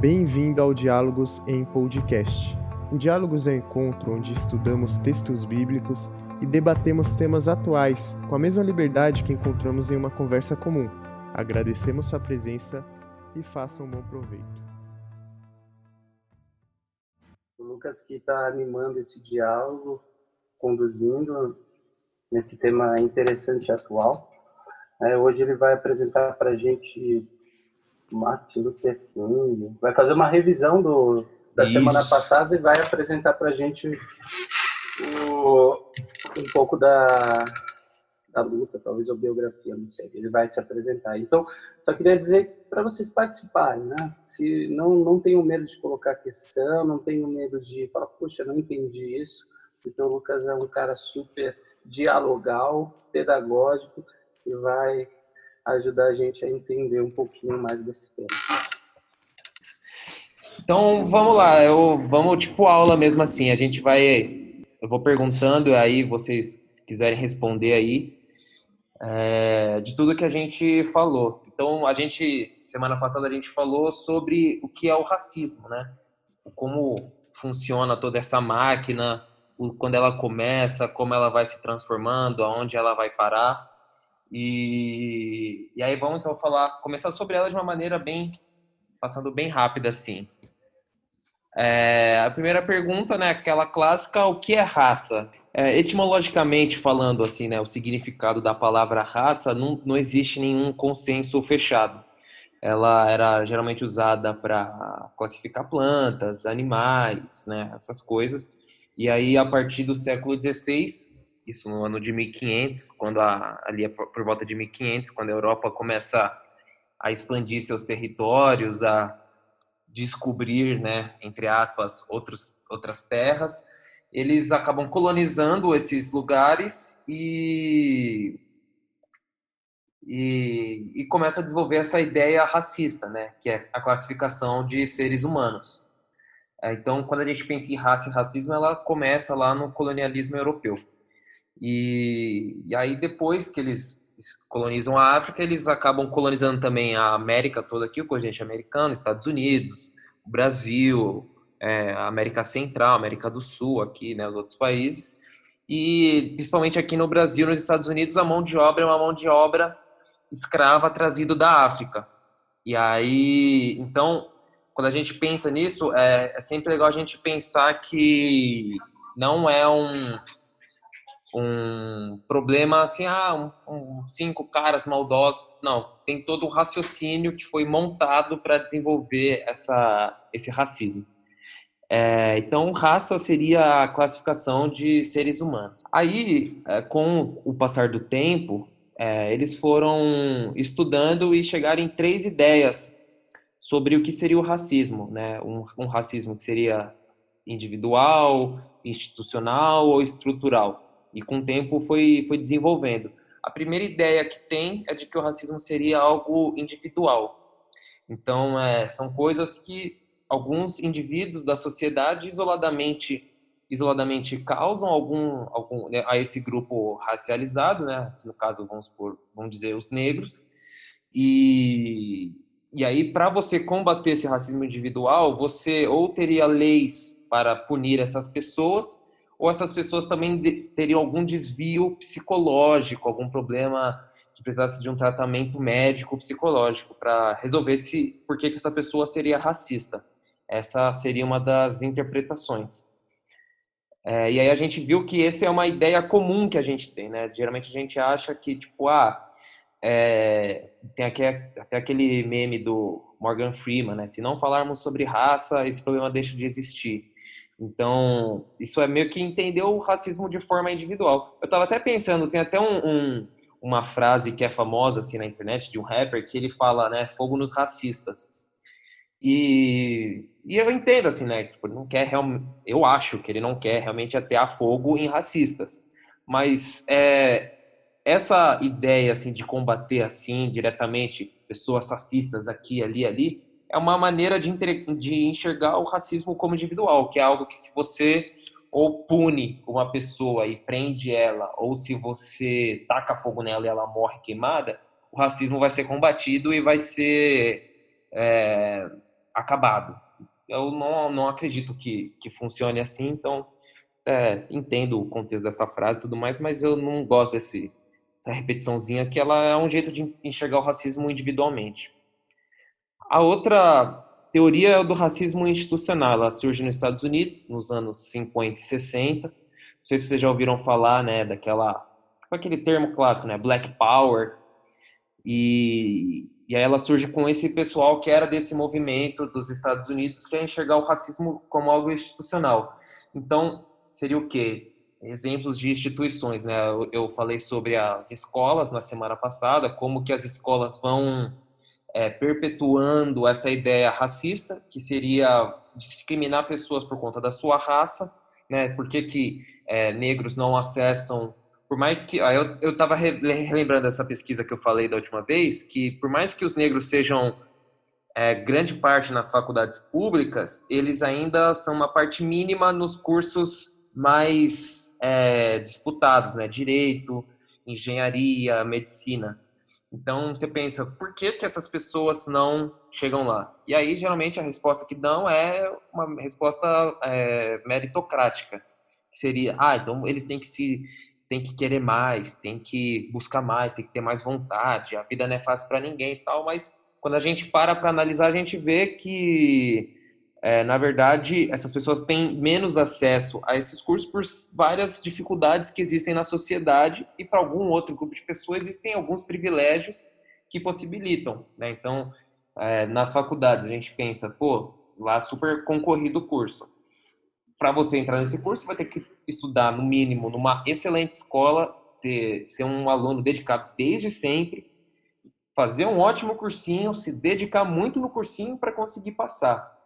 Bem-vindo ao Diálogos em Podcast. O Diálogos é um encontro onde estudamos textos bíblicos e debatemos temas atuais com a mesma liberdade que encontramos em uma conversa comum. Agradecemos sua presença e faça um bom proveito. O Lucas que está animando esse diálogo, conduzindo nesse tema interessante e atual. É, hoje ele vai apresentar para a gente Martin Luther King. Vai fazer uma revisão do, da Isso. semana passada e vai apresentar para a gente o, um pouco da, da luta, talvez a biografia, não sei. Ele vai se apresentar. Então, só queria dizer para vocês participarem, né? Se não, não tenham medo de colocar questão, não tenham medo de falar, poxa, não entendi isso. Então, o Lucas é um cara super dialogal, pedagógico e vai ajudar a gente a entender um pouquinho mais desse tema. Então, vamos lá, eu, vamos tipo aula mesmo assim, a gente vai, eu vou perguntando, aí vocês se quiserem responder aí, é, de tudo que a gente falou. Então, a gente, semana passada a gente falou sobre o que é o racismo, né? Como funciona toda essa máquina, quando ela começa, como ela vai se transformando, aonde ela vai parar. E, e aí vamos então falar, começar sobre ela de uma maneira bem, passando bem rápida assim. É, a primeira pergunta, né, aquela clássica, o que é raça? É, etimologicamente falando, assim, né, o significado da palavra raça, não, não existe nenhum consenso fechado. Ela era geralmente usada para classificar plantas, animais, né, essas coisas. E aí, a partir do século XVI, isso no ano de 1500, quando a, ali é por volta de 1500, quando a Europa começa a expandir seus territórios, a descobrir, né, entre aspas, outros, outras terras, eles acabam colonizando esses lugares e, e, e começa a desenvolver essa ideia racista, né, que é a classificação de seres humanos. Então, quando a gente pensa em raça e racismo, ela começa lá no colonialismo europeu. E, e aí, depois que eles colonizam a África, eles acabam colonizando também a América toda aqui, o continente americano, Estados Unidos, Brasil, é, América Central, América do Sul, aqui, né, os outros países. E principalmente aqui no Brasil, nos Estados Unidos, a mão de obra é uma mão de obra escrava trazida da África. E aí, então, quando a gente pensa nisso, é, é sempre legal a gente pensar que não é um, um problema assim, ah, um, um, cinco caras maldosos. Não, tem todo o raciocínio que foi montado para desenvolver essa, esse racismo. É, então, raça seria a classificação de seres humanos. Aí, é, com o passar do tempo, é, eles foram estudando e chegaram em três ideias sobre o que seria o racismo, né? Um, um racismo que seria individual, institucional ou estrutural. E com o tempo foi, foi desenvolvendo. A primeira ideia que tem é de que o racismo seria algo individual. Então, é, são coisas que alguns indivíduos da sociedade isoladamente isoladamente causam algum, algum né, a esse grupo racializado, né? No caso, vamos por, vamos dizer os negros. E e aí, para você combater esse racismo individual, você ou teria leis para punir essas pessoas, ou essas pessoas também teriam algum desvio psicológico, algum problema que precisasse de um tratamento médico psicológico para resolver se por que, que essa pessoa seria racista. Essa seria uma das interpretações. É, e aí a gente viu que essa é uma ideia comum que a gente tem, né? Geralmente a gente acha que, tipo, ah, é, tem aqui, até aquele meme do Morgan Freeman, né? Se não falarmos sobre raça, esse problema deixa de existir. Então, isso é meio que entender o racismo de forma individual. Eu estava até pensando, tem até um, um, uma frase que é famosa assim na internet de um rapper que ele fala, né, fogo nos racistas. E, e eu entendo assim, né, tipo, não quer realmente, eu acho que ele não quer realmente atear fogo em racistas. Mas é, essa ideia assim de combater assim diretamente pessoas racistas aqui, ali, ali, é uma maneira de, de enxergar o racismo como individual, que é algo que se você ou pune uma pessoa e prende ela, ou se você taca fogo nela e ela morre queimada, o racismo vai ser combatido e vai ser é, acabado. Eu não, não acredito que, que funcione assim, então é, entendo o contexto dessa frase e tudo mais, mas eu não gosto desse, dessa repetiçãozinha, que ela é um jeito de enxergar o racismo individualmente. A outra teoria é do racismo institucional. Ela surge nos Estados Unidos, nos anos 50 e 60. Não sei se vocês já ouviram falar, né, daquela aquele termo clássico, né, Black Power. E, e aí ela surge com esse pessoal que era desse movimento dos Estados Unidos que é enxergar o racismo como algo institucional. Então, seria o quê? Exemplos de instituições, né? Eu, falei sobre as escolas na semana passada, como que as escolas vão é, perpetuando essa ideia racista, que seria discriminar pessoas por conta da sua raça, né? Por que, que é, negros não acessam, por mais que ah, eu estava relembrando essa pesquisa que eu falei da última vez, que por mais que os negros sejam é, grande parte nas faculdades públicas, eles ainda são uma parte mínima nos cursos mais é, disputados, né? Direito, engenharia, medicina. Então você pensa, por que, que essas pessoas não chegam lá? E aí geralmente a resposta que dão é uma resposta é, meritocrática, que seria, ah, então eles têm que se têm que querer mais, têm que buscar mais, têm que ter mais vontade. A vida não é fácil para ninguém e tal, mas quando a gente para para analisar, a gente vê que é, na verdade, essas pessoas têm menos acesso a esses cursos por várias dificuldades que existem na sociedade e para algum outro grupo de pessoas existem alguns privilégios que possibilitam. Né? Então, é, nas faculdades, a gente pensa, pô, lá super concorrido o curso. Para você entrar nesse curso, você vai ter que estudar, no mínimo, numa excelente escola, ter, ser um aluno dedicado desde sempre, fazer um ótimo cursinho, se dedicar muito no cursinho para conseguir passar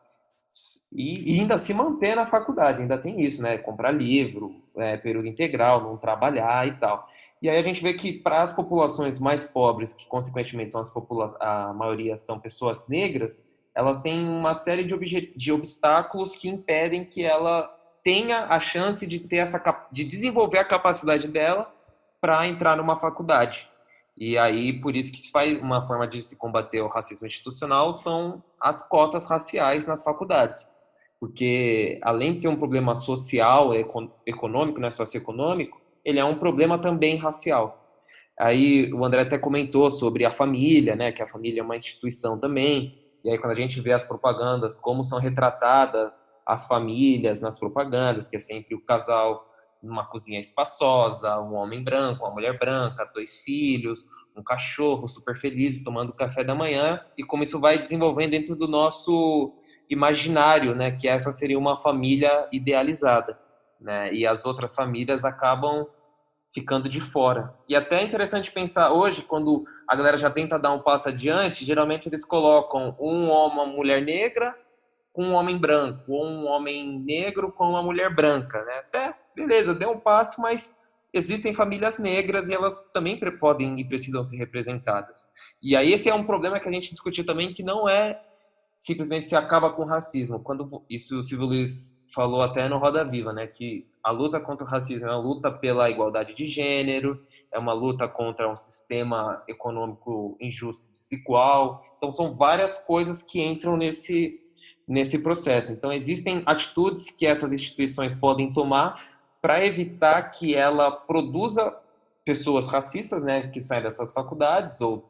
e, e, ainda se manter na faculdade, ainda tem isso, né? Comprar livro, é, período integral, não trabalhar e tal. E aí a gente vê que para as populações mais pobres, que consequentemente são as populações, a maioria são pessoas negras, elas têm uma série de, de obstáculos que impedem que ela tenha a chance de ter essa de desenvolver a capacidade dela para entrar numa faculdade. E aí, por isso que se faz uma forma de se combater o racismo institucional são as cotas raciais nas faculdades. Porque, além de ser um problema social, econômico, não é socioeconômico, ele é um problema também racial. Aí o André até comentou sobre a família, né, que a família é uma instituição também. E aí quando a gente vê as propagandas, como são retratadas as famílias nas propagandas, que é sempre o casal numa cozinha espaçosa, um homem branco, uma mulher branca, dois filhos, um cachorro super feliz tomando café da manhã e como isso vai desenvolvendo dentro do nosso imaginário, né, que essa seria uma família idealizada, né? E as outras famílias acabam ficando de fora. E até é interessante pensar hoje, quando a galera já tenta dar um passo adiante, geralmente eles colocam um homem, uma mulher negra com um homem branco, ou um homem negro com uma mulher branca, né? Até beleza, deu um passo, mas existem famílias negras e elas também podem e precisam ser representadas. E aí esse é um problema que a gente discutiu também, que não é simplesmente se acaba com o racismo. Quando isso o Silvio Luiz falou até no Roda Viva, né, que a luta contra o racismo é uma luta pela igualdade de gênero, é uma luta contra um sistema econômico injusto e desigual. Então são várias coisas que entram nesse nesse processo. Então existem atitudes que essas instituições podem tomar para evitar que ela produza pessoas racistas, né, que saem dessas faculdades ou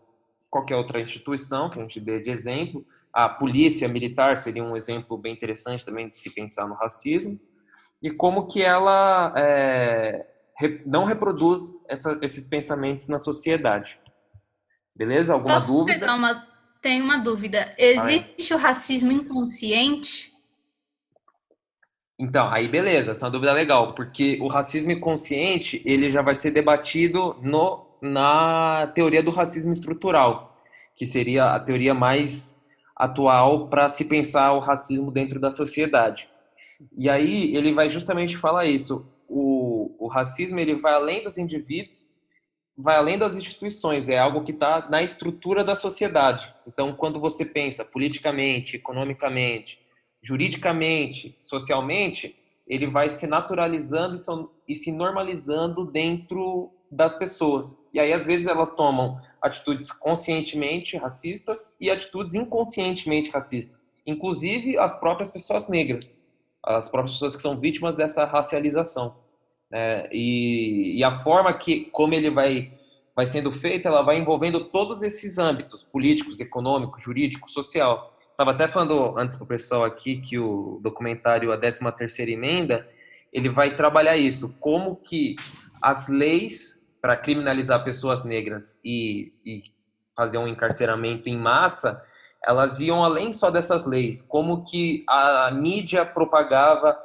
qualquer outra instituição que a gente dê de exemplo. A polícia militar seria um exemplo bem interessante também de se pensar no racismo e como que ela é, não reproduz essa, esses pensamentos na sociedade. Beleza? Alguma Posso dúvida? Uma... Tem uma dúvida. Existe ah, é. o racismo inconsciente? Então, aí beleza, essa é uma dúvida legal, porque o racismo inconsciente, ele já vai ser debatido no, na teoria do racismo estrutural, que seria a teoria mais atual para se pensar o racismo dentro da sociedade. E aí ele vai justamente falar isso, o, o racismo ele vai além dos indivíduos, vai além das instituições, é algo que está na estrutura da sociedade. Então, quando você pensa politicamente, economicamente, juridicamente, socialmente, ele vai se naturalizando e se normalizando dentro das pessoas. E aí, às vezes, elas tomam atitudes conscientemente racistas e atitudes inconscientemente racistas. inclusive as próprias pessoas negras, as próprias pessoas que são vítimas dessa racialização. Né? E, e, a forma que, como ele vai, vai sendo feito, ela vai envolvendo todos esses âmbitos, políticos, econômicos, jurídico, social. Estava até falando antes para o pessoal aqui que o documentário A 13ª Emenda, ele vai trabalhar isso, como que as leis para criminalizar pessoas negras e, e fazer um encarceramento em massa, elas iam além só dessas leis, como que a mídia propagava,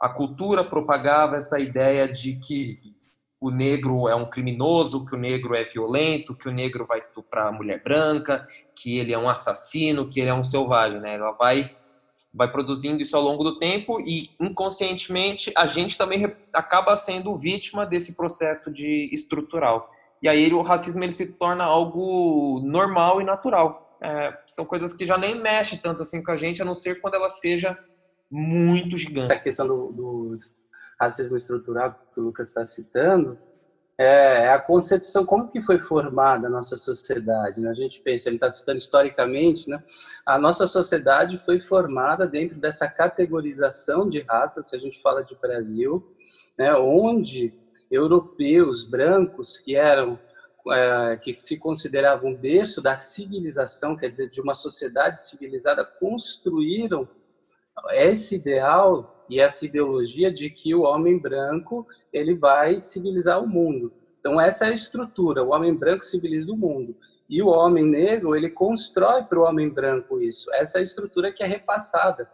a cultura propagava essa ideia de que o negro é um criminoso, que o negro é violento, que o negro vai estuprar a mulher branca, que ele é um assassino, que ele é um selvagem, né? Ela vai vai produzindo isso ao longo do tempo e inconscientemente a gente também acaba sendo vítima desse processo de estrutural. E aí o racismo ele se torna algo normal e natural. É, são coisas que já nem mexem tanto assim com a gente, a não ser quando ela seja muito gigante. A questão do, do racismo estrutural que o Lucas está citando é, é a concepção, como que foi formada a nossa sociedade. Né? A gente pensa, ele está citando historicamente, né? a nossa sociedade foi formada dentro dessa categorização de raças, se a gente fala de Brasil, né? onde europeus brancos que eram é, que se consideravam berço da civilização, quer dizer, de uma sociedade civilizada, construíram esse ideal e essa ideologia de que o homem branco ele vai civilizar o mundo. Então essa é a estrutura, o homem branco civiliza o mundo. E o homem negro, ele constrói para o homem branco isso. Essa é a estrutura que é repassada.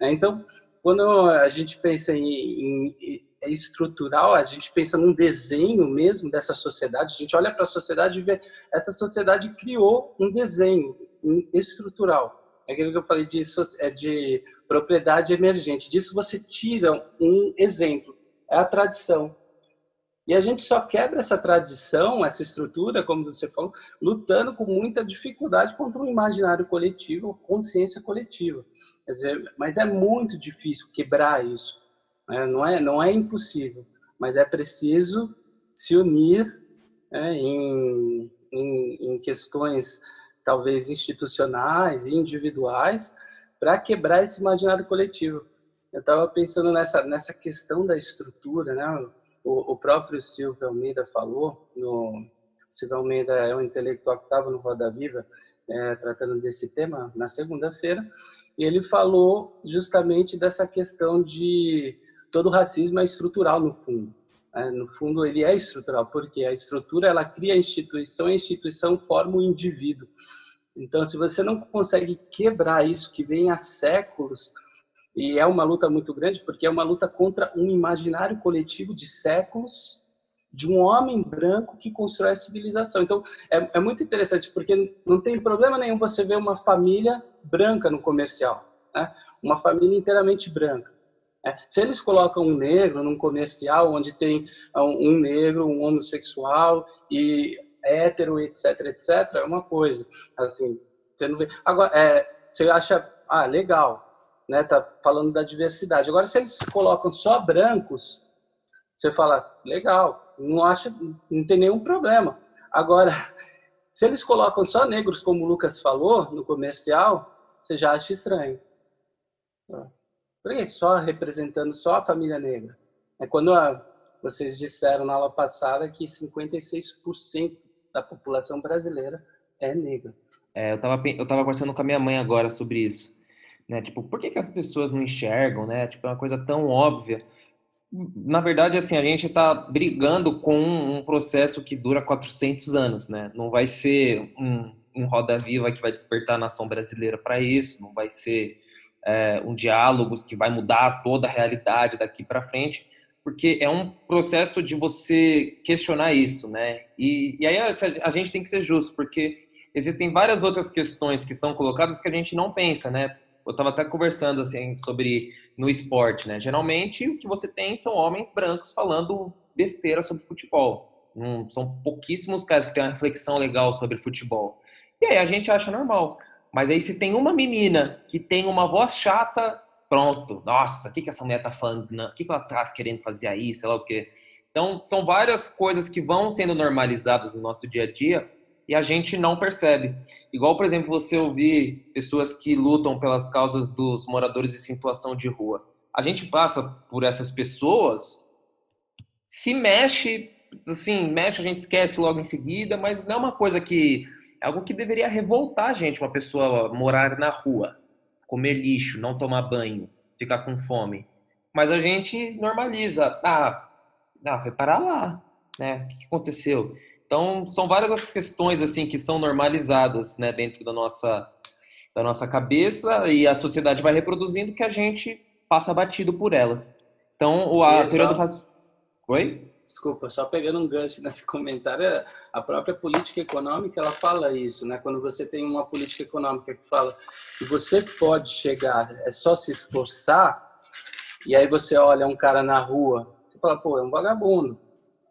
Né? Então, quando a gente pensa em, em estrutural, a gente pensa num desenho mesmo dessa sociedade, a gente olha para a sociedade e vê, essa sociedade criou um desenho estrutural. É aquilo que eu falei de, é de propriedade emergente. Disso você tira um exemplo, é a tradição. E a gente só quebra essa tradição, essa estrutura, como você falou, lutando com muita dificuldade contra o imaginário coletivo, consciência coletiva. Dizer, mas é muito difícil quebrar isso. Né? Não, é, não é impossível, mas é preciso se unir né, em, em, em questões talvez institucionais e individuais para quebrar esse imaginário coletivo. Eu estava pensando nessa nessa questão da estrutura, né? O, o, próprio Silvio Almeida falou, no, Silvio Almeida é um intelectual que estava no Roda Viva, é, tratando desse tema na segunda-feira, e ele falou justamente dessa questão de todo racismo é estrutural no fundo. Né? No fundo, ele é estrutural, porque a estrutura ela cria a instituição, a instituição forma o indivíduo. Então, se você não consegue quebrar isso que vem há séculos, e é uma luta muito grande, porque é uma luta contra um imaginário coletivo de séculos de um homem branco que constrói a civilização. Então, é, é muito interessante, porque não tem problema nenhum você ver uma família branca no comercial, né? uma família inteiramente branca. É, se eles colocam um negro num comercial onde tem um, um negro, um homossexual e hétero, etc, etc, é uma coisa. Assim, você não vê. Agora, é, você acha, ah, legal, né? Tá falando da diversidade. Agora, se eles colocam só brancos, você fala, legal, não acha, não tem nenhum problema. Agora, se eles colocam só negros, como o Lucas falou no comercial, você já acha estranho. Por que só representando só a família negra? É quando a, vocês disseram na aula passada que 56% da população brasileira é negra. É, eu estava eu tava conversando com a minha mãe agora sobre isso. Né? Tipo, por que, que as pessoas não enxergam, né? Tipo, é uma coisa tão óbvia. Na verdade, assim, a gente está brigando com um processo que dura 400 anos, né? Não vai ser um, um Roda Viva que vai despertar a nação brasileira para isso, não vai ser é, um diálogo que vai mudar toda a realidade daqui para frente, porque é um processo de você questionar isso, né? E, e aí a gente tem que ser justo, porque existem várias outras questões que são colocadas que a gente não pensa, né? Eu estava até conversando assim sobre no esporte, né? Geralmente o que você tem são homens brancos falando besteira sobre futebol. Hum, são pouquíssimos casos que têm uma reflexão legal sobre futebol. E aí a gente acha normal. Mas aí se tem uma menina que tem uma voz chata pronto, nossa, o que, que essa mulher tá falando? O que, que ela tá querendo fazer aí? Sei lá o quê. Então, são várias coisas que vão sendo normalizadas no nosso dia a dia e a gente não percebe. Igual, por exemplo, você ouvir pessoas que lutam pelas causas dos moradores em situação de rua. A gente passa por essas pessoas, se mexe, assim, mexe, a gente esquece logo em seguida, mas não é uma coisa que. É algo que deveria revoltar a gente, uma pessoa morar na rua, comer lixo, não tomar banho, ficar com fome. Mas a gente normaliza. Ah, ah foi parar lá, né? O que aconteceu? Então, são várias outras questões assim que são normalizadas, né, dentro da nossa da nossa cabeça e a sociedade vai reproduzindo que a gente passa batido por elas. Então, a teoria do raciocínio... Oi? Desculpa, só pegando um gancho nesse comentário, a própria política econômica, ela fala isso, né? Quando você tem uma política econômica que fala que você pode chegar, é só se esforçar, e aí você olha um cara na rua, você fala, pô, é um vagabundo.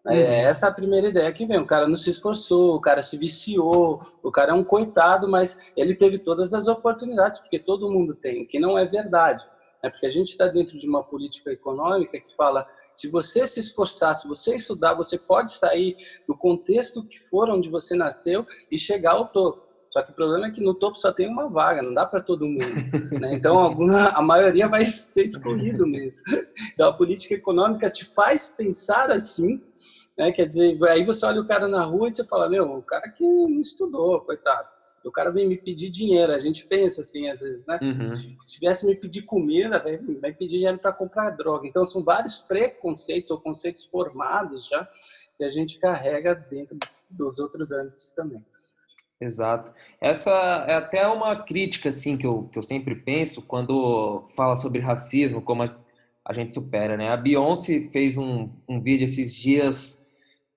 É, uhum. essa é a primeira ideia que vem. O cara não se esforçou, o cara se viciou, o cara é um coitado, mas ele teve todas as oportunidades, porque todo mundo tem, que não é verdade. É porque a gente está dentro de uma política econômica que fala: se você se esforçar, se você estudar, você pode sair do contexto que for onde você nasceu e chegar ao topo. Só que o problema é que no topo só tem uma vaga, não dá para todo mundo. Né? Então, alguma, a maioria vai ser excluído mesmo. Então, a política econômica te faz pensar assim, né? Quer dizer, aí você olha o cara na rua e você fala, meu, o cara que não estudou, coitado. O cara vem me pedir dinheiro. A gente pensa assim, às vezes, né? Uhum. Se, se viesse me pedir comida, vai, vai pedir dinheiro para comprar droga. Então, são vários preconceitos ou conceitos formados já que a gente carrega dentro dos outros âmbitos também. Exato. Essa é até uma crítica assim que eu, que eu sempre penso quando fala sobre racismo, como a, a gente supera, né? A Beyoncé fez um, um vídeo esses dias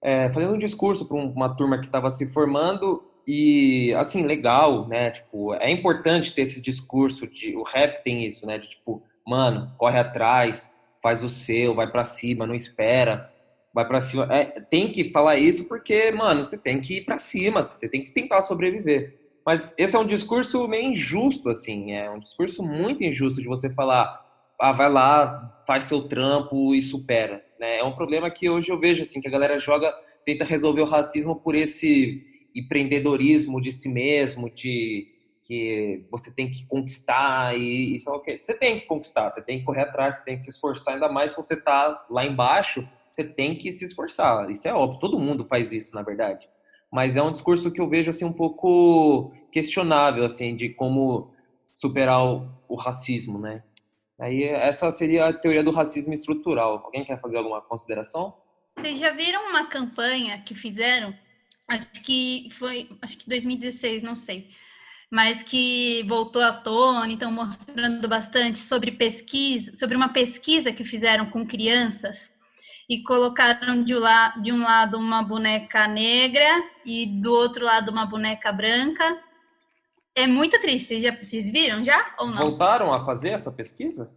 é, fazendo um discurso para uma turma que estava se formando e assim legal, né? Tipo, é importante ter esse discurso de o rap tem isso, né? De tipo, mano, corre atrás, faz o seu, vai para cima, não espera, vai para cima. É, tem que falar isso porque, mano, você tem que ir para cima, você tem que tentar sobreviver. Mas esse é um discurso meio injusto, assim, é um discurso muito injusto de você falar, ah, vai lá, faz seu trampo e supera. Né? É um problema que hoje eu vejo assim que a galera joga, tenta resolver o racismo por esse empreendedorismo de si mesmo, de que você tem que conquistar e isso é o que você tem que conquistar, você tem que correr atrás, você tem que se esforçar, ainda mais se você tá lá embaixo, você tem que se esforçar. Isso é óbvio, todo mundo faz isso, na verdade. Mas é um discurso que eu vejo assim um pouco questionável assim de como superar o, o racismo, né? Aí essa seria a teoria do racismo estrutural. Alguém quer fazer alguma consideração? Vocês já viram uma campanha que fizeram? Acho que foi, acho que 2016, não sei. Mas que voltou à tona, então mostrando bastante sobre pesquisa, sobre uma pesquisa que fizeram com crianças e colocaram de, la, de um lado uma boneca negra e do outro lado uma boneca branca é muito triste. Vocês, já, vocês viram já ou não? Voltaram a fazer essa pesquisa?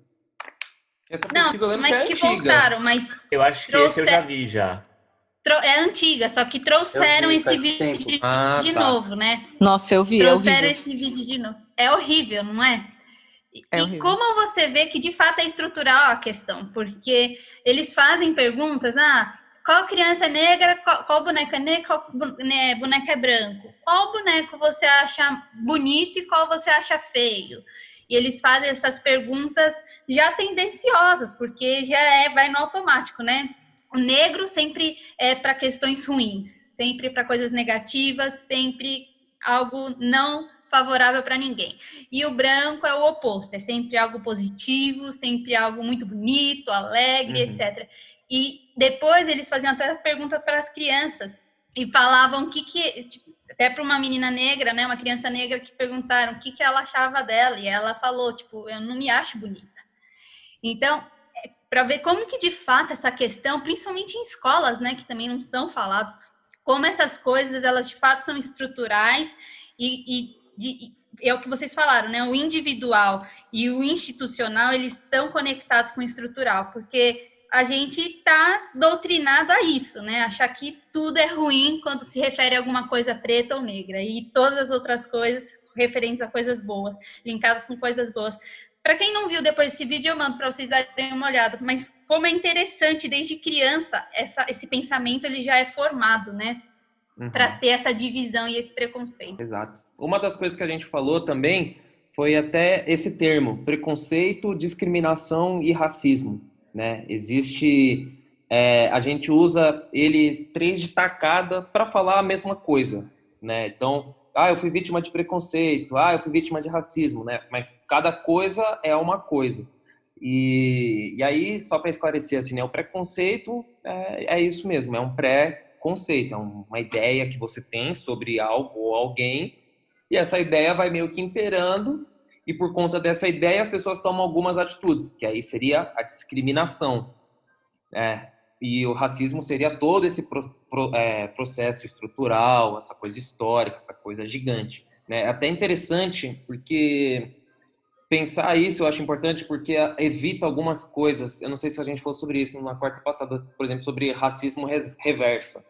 Essa pesquisa não, eu mas é que, voltaram, mas. Eu acho que trouxe... esse eu já vi já. É antiga, só que trouxeram vi, esse vídeo de, ah, de tá. novo, né? Nossa, eu vi. Trouxeram é esse vídeo de novo. É horrível, não é? É e como você vê que de fato é estrutural a questão, porque eles fazem perguntas, ah, qual criança é negra, qual, qual boneco é negro, qual né, boneco é branco? Qual boneco você acha bonito e qual você acha feio? E eles fazem essas perguntas já tendenciosas, porque já é, vai no automático, né? O negro sempre é para questões ruins, sempre para coisas negativas, sempre algo não favorável para ninguém. E o branco é o oposto, é sempre algo positivo, sempre algo muito bonito, alegre, uhum. etc. E depois eles faziam até perguntas para as crianças e falavam o que que tipo, até para uma menina negra, né, uma criança negra que perguntaram o que que ela achava dela e ela falou tipo, eu não me acho bonita. Então, para ver como que de fato essa questão, principalmente em escolas, né, que também não são falados, como essas coisas elas de fato são estruturais e, e de, é o que vocês falaram, né? O individual e o institucional eles estão conectados com o estrutural, porque a gente está doutrinado a isso, né? Achar que tudo é ruim quando se refere a alguma coisa preta ou negra e todas as outras coisas referentes a coisas boas, linkadas com coisas boas. Para quem não viu depois esse vídeo, eu mando para vocês darem uma olhada. Mas como é interessante desde criança essa, esse pensamento ele já é formado, né? uhum. para ter essa divisão e esse preconceito. Exato. Uma das coisas que a gente falou também foi até esse termo, preconceito, discriminação e racismo. Né? Existe, é, a gente usa eles três de tacada para falar a mesma coisa. Né? Então, ah, eu fui vítima de preconceito, ah, eu fui vítima de racismo, né? Mas cada coisa é uma coisa. E, e aí, só para esclarecer, assim, né? O preconceito é, é isso mesmo, é um pré-conceito, é uma ideia que você tem sobre algo ou alguém, e essa ideia vai meio que imperando, e por conta dessa ideia as pessoas tomam algumas atitudes, que aí seria a discriminação. É, e o racismo seria todo esse pro, pro, é, processo estrutural, essa coisa histórica, essa coisa gigante. Né? É até interessante, porque pensar isso eu acho importante, porque evita algumas coisas. Eu não sei se a gente falou sobre isso na quarta passada, por exemplo, sobre racismo reverso.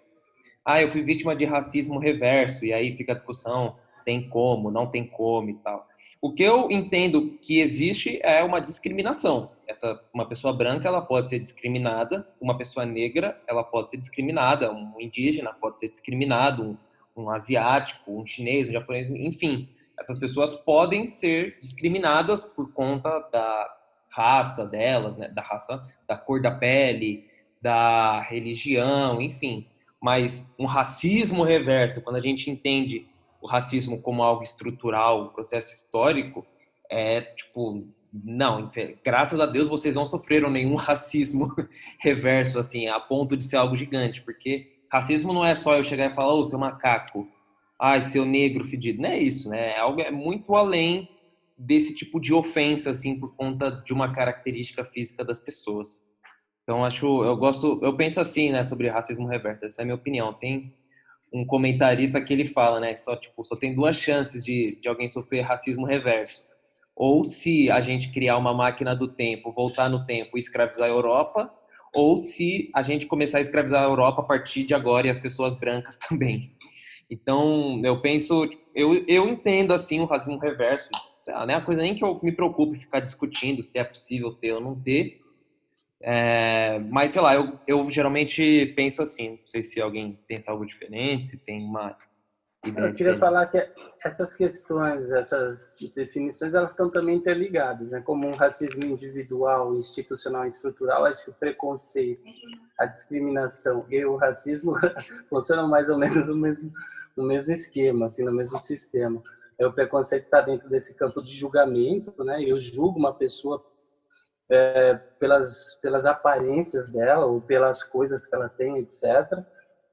Ah, eu fui vítima de racismo reverso, e aí fica a discussão, tem como, não tem como e tal. O que eu entendo que existe é uma discriminação. Essa uma pessoa branca ela pode ser discriminada, uma pessoa negra ela pode ser discriminada, um indígena pode ser discriminado, um, um asiático, um chinês, um japonês, enfim, essas pessoas podem ser discriminadas por conta da raça delas, né, da raça, da cor da pele, da religião, enfim. Mas um racismo reverso, quando a gente entende o racismo como algo estrutural, um processo histórico, é tipo, não, graças a Deus vocês não sofreram nenhum racismo reverso, assim, a ponto de ser algo gigante, porque racismo não é só eu chegar e falar, ô, oh, seu macaco, ai, seu negro fedido, não é isso, né? É algo é muito além desse tipo de ofensa, assim, por conta de uma característica física das pessoas. Então, acho, eu gosto, eu penso assim, né, sobre racismo reverso, essa é a minha opinião. Tem um comentarista que ele fala, né? Só, tipo, só tem duas chances de, de alguém sofrer racismo reverso. Ou se a gente criar uma máquina do tempo, voltar no tempo e escravizar a Europa, ou se a gente começar a escravizar a Europa a partir de agora e as pessoas brancas também. Então, eu penso, eu, eu entendo assim o racismo reverso. Não é uma coisa nem que eu me preocupe ficar discutindo se é possível ter ou não ter, é, mas, sei lá, eu, eu geralmente penso assim, não sei se alguém pensa algo diferente, se tem uma ideia Eu queria diferente. falar que essas questões, essas definições, elas estão também interligadas, né? Como um racismo individual, institucional e estrutural, acho que o preconceito, a discriminação e o racismo funcionam mais ou menos no mesmo, no mesmo esquema, assim, no mesmo sistema. É o preconceito está dentro desse campo de julgamento, né? Eu julgo uma pessoa é, pelas, pelas aparências dela ou pelas coisas que ela tem, etc.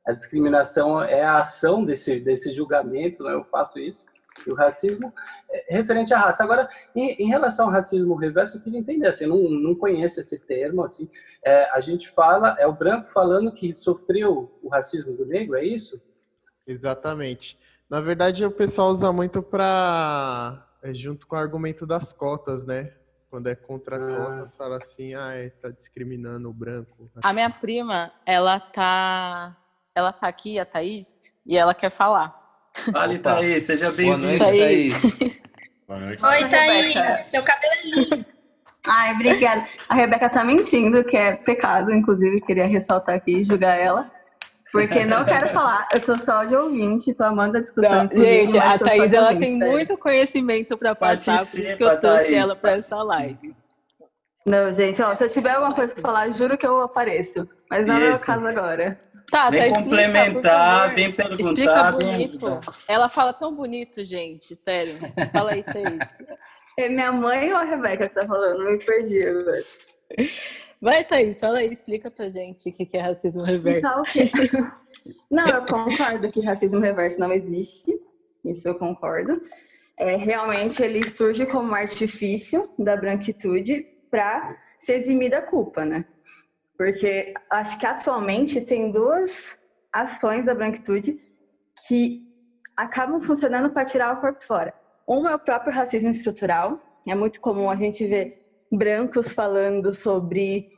A discriminação é a ação desse, desse julgamento, né? eu faço isso. E o racismo é referente à raça. Agora, em, em, relação ao racismo reverso, eu queria entender, assim, não, não conheço esse termo, assim, é, a gente fala, é o branco falando que sofreu o racismo do negro, é isso? Exatamente. Na verdade, o pessoal usa muito para, é, junto com o argumento das cotas, né? Quando é contra ah. fala assim, ah, é, tá discriminando o branco. A minha prima, ela tá. Ela tá aqui, a Thaís, e ela quer falar. Vale, Thaís, seja bem-vinda, Thaís. Boa noite. Oi, Thaís, seu cabelo é lindo. Ai, obrigada. A Rebeca tá mentindo, que é pecado, inclusive, queria ressaltar aqui e julgar ela. Porque não quero falar, eu tô só de ouvinte, tô amando a discussão. Não, gente, a Thaís ela tem muito conhecimento para passar, por isso que eu trouxe ela para essa live. Não, gente, ó, se eu tiver alguma coisa para falar, juro que eu apareço. Mas não isso. é o caso agora. Tá, vem tá, complementar, vem perguntar. Explica bonito. Ela fala tão bonito, gente, sério. Fala aí, Thaís. É minha mãe ou a Rebeca que tá falando? Me perdi agora. Vai, Thaís, fala aí, explica pra gente o que é racismo reverso. Então. Não, eu concordo que racismo reverso não existe, isso eu concordo. É, realmente ele surge como artifício da branquitude para se eximir da culpa, né? Porque acho que atualmente tem duas ações da branquitude que acabam funcionando para tirar o corpo fora. Uma é o próprio racismo estrutural, é muito comum a gente ver brancos falando sobre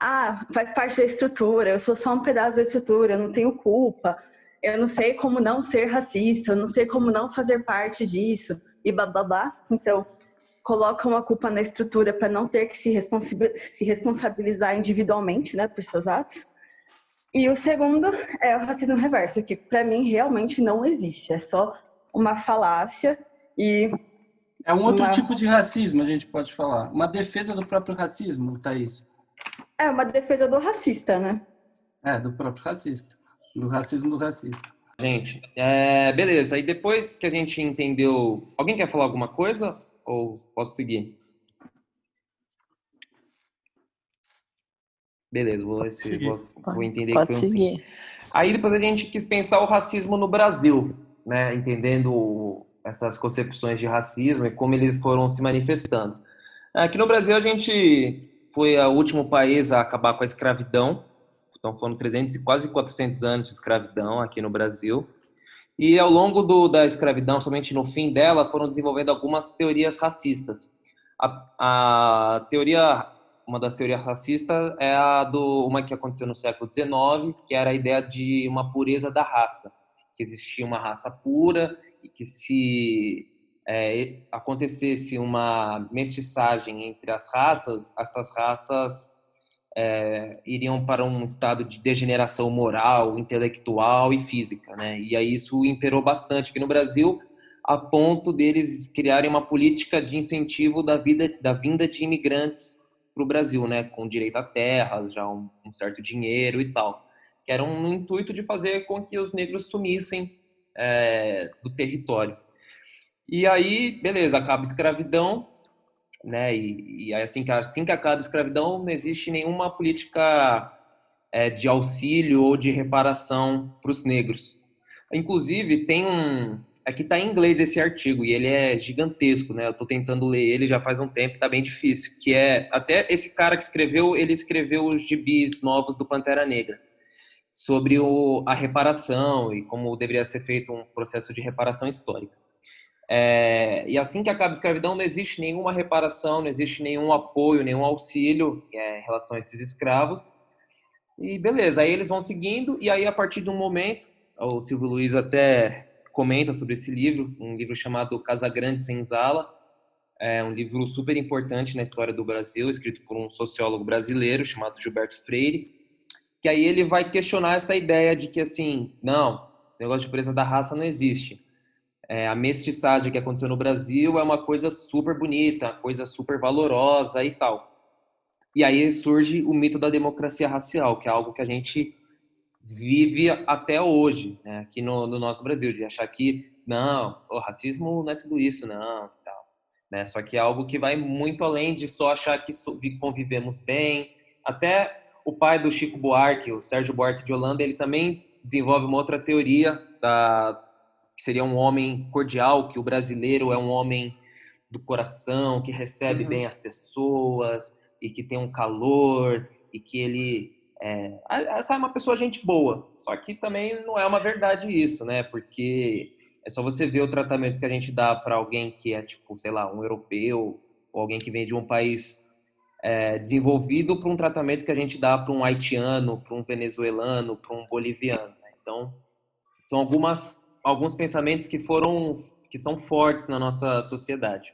ah, faz parte da estrutura, eu sou só um pedaço da estrutura, eu não tenho culpa, eu não sei como não ser racista, eu não sei como não fazer parte disso, e bababá. Então, coloca uma culpa na estrutura para não ter que se, responsabilizar individualmente, né, por seus atos. E o segundo é o racismo reverso, que para mim realmente não existe, é só uma falácia e. É um outro uma... tipo de racismo, a gente pode falar. Uma defesa do próprio racismo, Thaís. É, uma defesa do racista, né? É, do próprio racista. Do racismo do racista. Gente, é, beleza. Aí depois que a gente entendeu. Alguém quer falar alguma coisa? Ou posso seguir? Beleza, vou, esse, vou, vou entender Pode que foi um seguir. Sim. Aí depois a gente quis pensar o racismo no Brasil, né? Entendendo essas concepções de racismo e como eles foram se manifestando. Aqui no Brasil a gente foi o último país a acabar com a escravidão. Então foram 300 e quase 400 anos de escravidão aqui no Brasil. E ao longo do, da escravidão, somente no fim dela, foram desenvolvendo algumas teorias racistas. A, a teoria uma das teorias racistas é a do uma que aconteceu no século XIX, que era a ideia de uma pureza da raça, que existia uma raça pura que se é, acontecesse uma mestiçagem entre as raças, essas raças é, iriam para um estado de degeneração moral, intelectual e física, né? E aí isso imperou bastante aqui no Brasil, a ponto deles criarem uma política de incentivo da vida da vinda de imigrantes para o Brasil, né, com direito a terras, já um, um, certo dinheiro e tal, que era um intuito de fazer com que os negros sumissem é, do território. E aí, beleza, acaba a escravidão, né, e, e assim, que, assim que acaba a escravidão, não existe nenhuma política é, de auxílio ou de reparação para os negros. Inclusive, tem um, Aqui está em inglês esse artigo e ele é gigantesco, né? Eu estou tentando ler ele já faz um tempo, está bem difícil. Que é até esse cara que escreveu, ele escreveu os gibis novos do Pantera Negra sobre o, a reparação e como deveria ser feito um processo de reparação histórica. É, e assim que acaba a escravidão, não existe nenhuma reparação, não existe nenhum apoio, nenhum auxílio é, em relação a esses escravos. E beleza, aí eles vão seguindo, e aí a partir de um momento, o Silvio Luiz até comenta sobre esse livro, um livro chamado Casa Grande Senzala, é um livro super importante na história do Brasil, escrito por um sociólogo brasileiro chamado Gilberto Freire, que aí ele vai questionar essa ideia de que assim, não, esse negócio de presa da raça não existe. É, a mestiçagem que aconteceu no Brasil é uma coisa super bonita, coisa super valorosa e tal. E aí surge o mito da democracia racial, que é algo que a gente vive até hoje, né, aqui no, no, nosso Brasil, de achar que não, o racismo não é tudo isso, não, tal, né? Só que é algo que vai muito além de só achar que convivemos bem. Até o pai do Chico Buarque, o Sérgio Buarque de Holanda, ele também desenvolve uma outra teoria da que seria um homem cordial, que o brasileiro é um homem do coração, que recebe uhum. bem as pessoas e que tem um calor e que ele é, essa é uma pessoa gente boa, só que também não é uma verdade isso, né? Porque é só você ver o tratamento que a gente dá para alguém que é tipo, sei lá, um europeu ou alguém que vem de um país é, desenvolvido para um tratamento que a gente dá para um haitiano, para um venezuelano, para um boliviano. Né? Então, são algumas alguns pensamentos que foram que são fortes na nossa sociedade.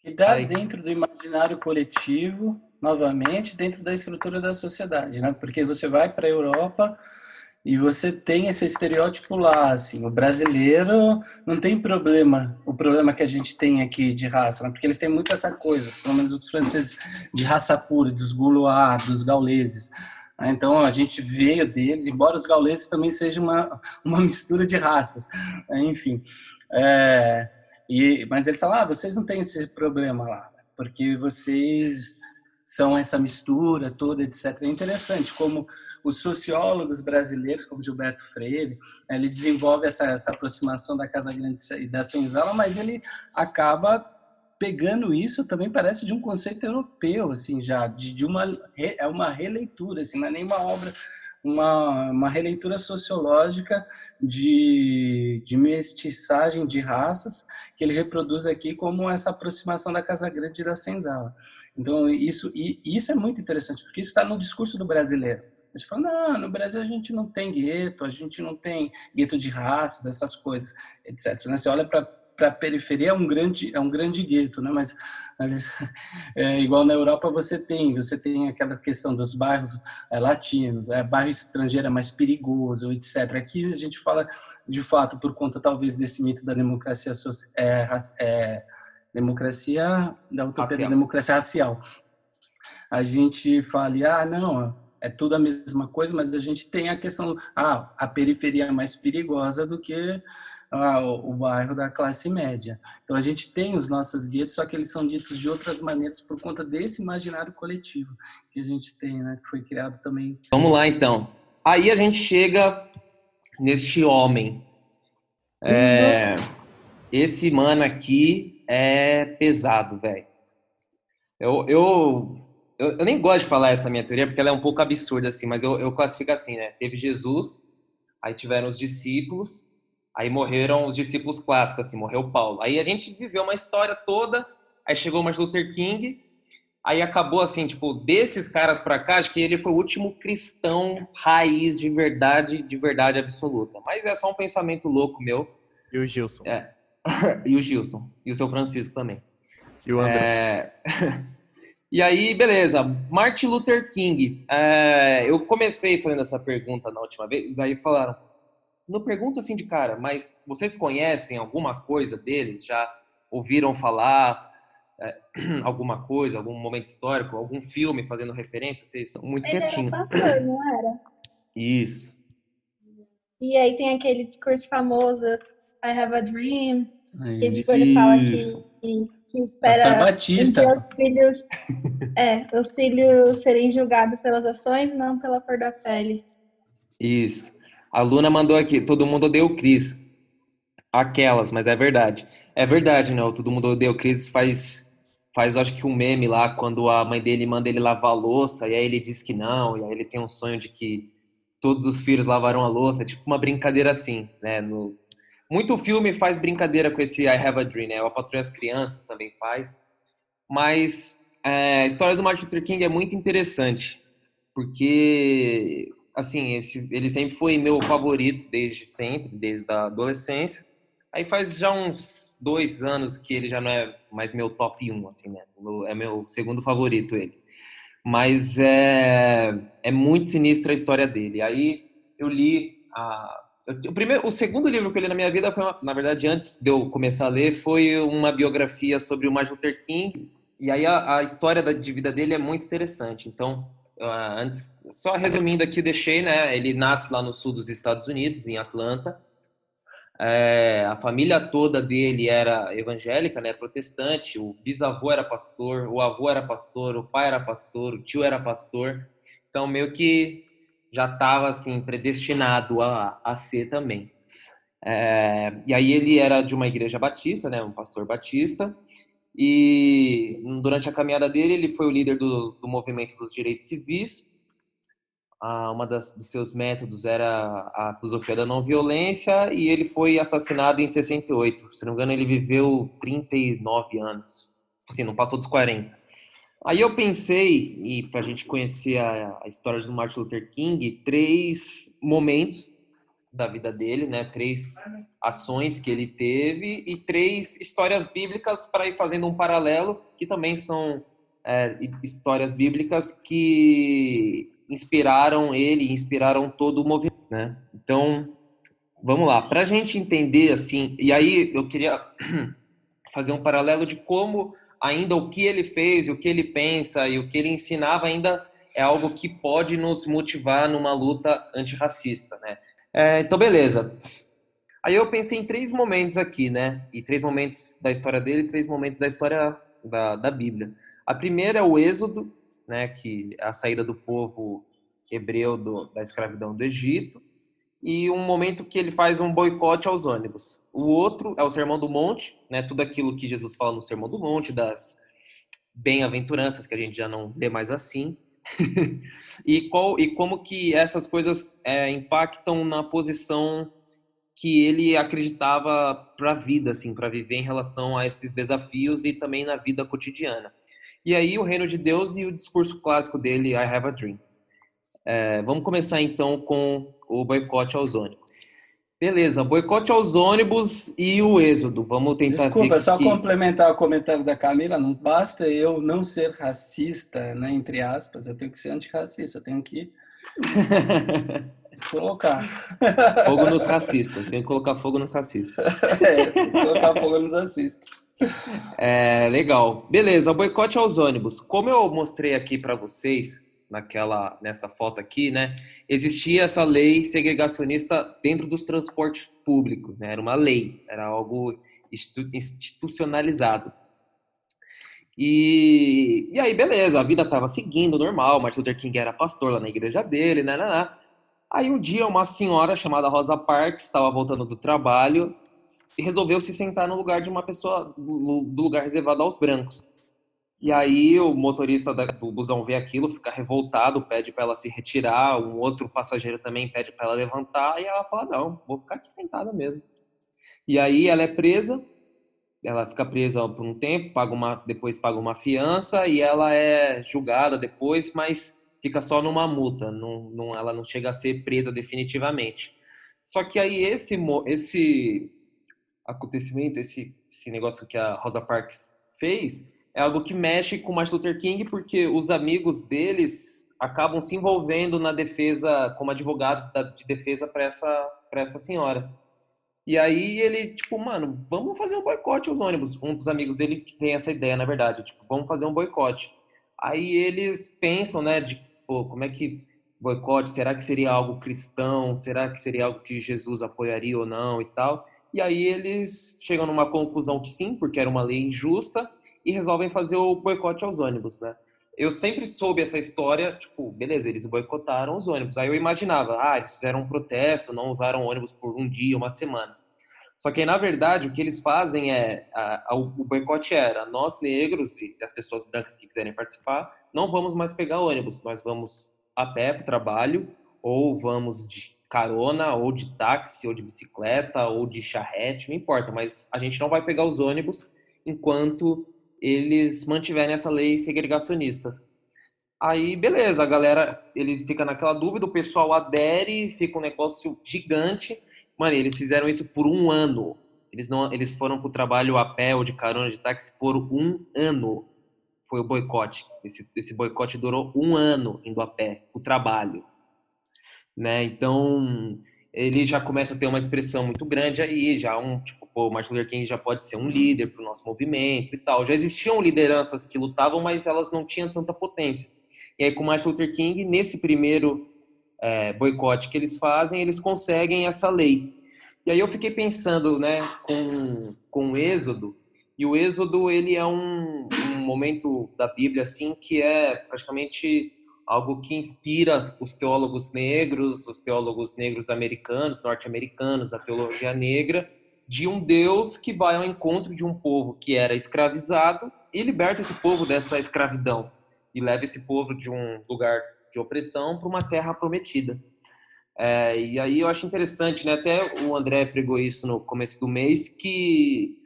Que está dentro do imaginário coletivo novamente dentro da estrutura da sociedade, né? Porque você vai para a Europa e você tem esse estereótipo lá, assim, o brasileiro não tem problema, o problema que a gente tem aqui de raça, né? porque eles têm muito essa coisa, pelo menos os franceses de raça pura, dos gaulois, dos gauleses. Né? Então a gente veio deles, embora os gauleses também sejam uma, uma mistura de raças, né? enfim. É, e, mas eles falam, ah, vocês não têm esse problema lá, porque vocês são essa mistura toda, etc. É interessante como os sociólogos brasileiros, como Gilberto Freire, ele desenvolve essa, essa aproximação da Casa Grande e da Senzala, mas ele acaba pegando isso também parece de um conceito europeu, assim, já, de, de uma, é uma releitura, assim, não é nem uma obra uma, uma releitura sociológica de, de mestiçagem de raças que ele reproduz aqui como essa aproximação da Casa Grande e da Senzala. Então, isso, e, isso é muito interessante, porque isso está no discurso do brasileiro. A gente fala, não, no Brasil a gente não tem gueto, a gente não tem gueto de raças, essas coisas, etc. Né? Você olha para para a periferia é um grande é um grande gueto, né? Mas, é, igual na Europa você tem você tem aquela questão dos bairros é, latinos, é bairro estrangeiro é mais perigoso, etc. Aqui a gente fala de fato por conta talvez desse mito da democracia é, é, democracia da utopia racial. da democracia racial. A gente fala, ah, não, é tudo a mesma coisa, mas a gente tem a questão, ah, a periferia é mais perigosa do que ah, o, bairro da classe média. Então a gente tem os nossos guetos, só que eles são ditos de outras maneiras por conta desse imaginário coletivo que a gente tem, né, que foi criado também. Vamos lá então. Aí a gente chega neste homem. É, esse mano aqui é pesado, velho. Eu, eu eu, eu, nem gosto de falar essa minha teoria porque ela é um pouco absurda, assim, mas eu, eu classifico assim, né? Teve Jesus, aí tiveram os discípulos, aí morreram os discípulos clássicos, assim, morreu Paulo. Aí a gente viveu uma história toda, aí chegou Martin Luther King, aí acabou assim, tipo, desses caras pra cá, acho que ele foi o último cristão raiz de verdade, de verdade absoluta. Mas é só um pensamento louco meu. E o Gilson. É. e o Gilson. E o seu Francisco também. E o André. É... E aí, beleza. Martin Luther King. É, eu comecei fazendo essa pergunta na última vez, aí falaram, não pergunta assim de cara, mas vocês conhecem alguma coisa dele? Já ouviram falar é, alguma coisa, algum momento histórico, algum filme fazendo referência? Vocês são muito Ele quietinhos. Era pastor, não era? Isso. E aí tem aquele discurso famoso, I have a dream, que tipo, ele fala que, que que espera Batista. Os filhos, é, os filhos serem julgados pelas ações, não pela cor da pele. Isso. A Luna mandou aqui, todo mundo odeia o Cris. Aquelas, mas é verdade. É verdade, não. Todo mundo odeia o Cris faz, faz, acho que um meme lá, quando a mãe dele manda ele lavar a louça, e aí ele diz que não, e aí ele tem um sonho de que todos os filhos lavaram a louça, é tipo uma brincadeira assim, né? No, muito filme faz brincadeira com esse I Have a Dream, né? O Patrulha as Crianças também faz. Mas é, a história do Martin Luther King é muito interessante, porque, assim, esse, ele sempre foi meu favorito desde sempre, desde a adolescência. Aí faz já uns dois anos que ele já não é mais meu top 1, assim, né? É meu segundo favorito ele. Mas é, é muito sinistra a história dele. Aí eu li a, o, primeiro, o segundo livro que eu li na minha vida foi, uma, na verdade, antes de eu começar a ler, foi uma biografia sobre o Martin Luther King. E aí a, a história da, de vida dele é muito interessante. Então, uh, antes, só resumindo aqui, deixei, né? Ele nasce lá no sul dos Estados Unidos, em Atlanta. É, a família toda dele era evangélica, né? Protestante. O bisavô era pastor, o avô era pastor, o pai era pastor, o tio era pastor. Então, meio que já estava assim predestinado a, a ser também. É, e aí ele era de uma igreja batista, né, um pastor batista, e durante a caminhada dele ele foi o líder do, do movimento dos direitos civis. Ah, uma das, dos seus métodos era a filosofia da não violência e ele foi assassinado em 68. Se não me engano, ele viveu 39 anos. Assim, não passou dos 40. Aí eu pensei, e para a gente conhecer a, a, história do Martin Luther King, três momentos da vida dele, né? Três ações que ele teve e três histórias bíblicas para ir fazendo um paralelo, que também são é, histórias bíblicas que inspiraram ele, inspiraram todo o movimento, né? Então, vamos lá. Para a gente entender assim, e aí eu queria fazer um paralelo de como ainda o que ele fez, o que ele pensa e o que ele ensinava ainda é algo que pode nos motivar numa luta antirracista, né? É, então, beleza. Aí eu pensei em três momentos aqui, né? E três momentos da história dele e três momentos da história da, da Bíblia. A primeira é o Êxodo, né? Que é a saída do povo hebreu do, da escravidão do Egito. E um momento que ele faz um boicote aos ônibus. O outro é o Sermão do Monte, né? Tudo aquilo que Jesus fala no Sermão do Monte, das bem-aventuranças que a gente já não lê mais assim. e, qual, e como que essas coisas é, impactam na posição que ele acreditava para a vida, assim, para viver em relação a esses desafios e também na vida cotidiana. E aí o reino de Deus e o discurso clássico dele, I Have a Dream. É, vamos começar então com o boicote ônibus. Beleza, boicote aos ônibus e o êxodo. Vamos tentar Desculpa, só que... complementar o comentário da Camila. Não basta eu não ser racista, né, entre aspas, eu tenho que ser antirracista, eu tenho que colocar. Fogo nos racistas, tem que colocar fogo nos racistas. É, colocar fogo nos racistas. É, legal. Beleza, boicote aos ônibus. Como eu mostrei aqui para vocês, naquela nessa foto aqui, né? Existia essa lei segregacionista dentro dos transportes públicos, né? Era uma lei, era algo institucionalizado. E, e aí, beleza, a vida estava seguindo normal. Martin Luther King era pastor lá na igreja dele, né, né, né. Aí um dia uma senhora chamada Rosa Parks estava voltando do trabalho e resolveu se sentar no lugar de uma pessoa do lugar reservado aos brancos. E aí o motorista do busão vê aquilo, fica revoltado, pede para ela se retirar, um outro passageiro também pede para ela levantar, e ela fala: "Não, vou ficar aqui sentada mesmo". E aí ela é presa, ela fica presa por um tempo, paga uma, depois paga uma fiança e ela é julgada depois, mas fica só numa multa, não, não, ela não chega a ser presa definitivamente. Só que aí esse esse acontecimento, esse, esse negócio que a Rosa Parks fez, é algo que mexe com Martin Luther King, porque os amigos deles acabam se envolvendo na defesa, como advogados de defesa para essa, essa senhora. E aí ele, tipo, mano, vamos fazer um boicote aos ônibus. Um dos amigos dele que tem essa ideia, na verdade, tipo, vamos fazer um boicote. Aí eles pensam, né, de, pô, como é que boicote, será que seria algo cristão? Será que seria algo que Jesus apoiaria ou não e tal? E aí eles chegam numa conclusão que sim, porque era uma lei injusta, e resolvem fazer o boicote aos ônibus, né? Eu sempre soube essa história, tipo, beleza, eles boicotaram os ônibus. Aí eu imaginava, ah, eles fizeram um protesto, não usaram ônibus por um dia, uma semana. Só que, na verdade, o que eles fazem é, a, a, o boicote era, nós negros e as pessoas brancas que quiserem participar, não vamos mais pegar ônibus, nós vamos a pé para o trabalho, ou vamos de carona, ou de táxi, ou de bicicleta, ou de charrete, não importa, mas a gente não vai pegar os ônibus enquanto eles mantiverem essa lei segregacionista. Aí, beleza, a galera, ele fica naquela dúvida, o pessoal adere, fica um negócio gigante. Mano, eles fizeram isso por um ano. Eles não, eles foram pro trabalho a pé ou de carona de táxi por um ano. Foi o boicote. Esse, esse boicote durou um ano indo a pé, o trabalho. Né? Então, ele já começa a ter uma expressão muito grande aí, já um, tipo, pô, o Martin Luther King já pode ser um líder para o nosso movimento e tal. Já existiam lideranças que lutavam, mas elas não tinham tanta potência. E aí, com o Martin Luther King, nesse primeiro é, boicote que eles fazem, eles conseguem essa lei. E aí eu fiquei pensando, né, com, com o Êxodo, e o Êxodo, ele é um, um momento da Bíblia, assim, que é praticamente algo que inspira os teólogos negros, os teólogos negros americanos, norte-americanos, a teologia negra, de um Deus que vai ao encontro de um povo que era escravizado e liberta esse povo dessa escravidão e leva esse povo de um lugar de opressão para uma terra prometida. É, e aí eu acho interessante, né? Até o André pregou isso no começo do mês que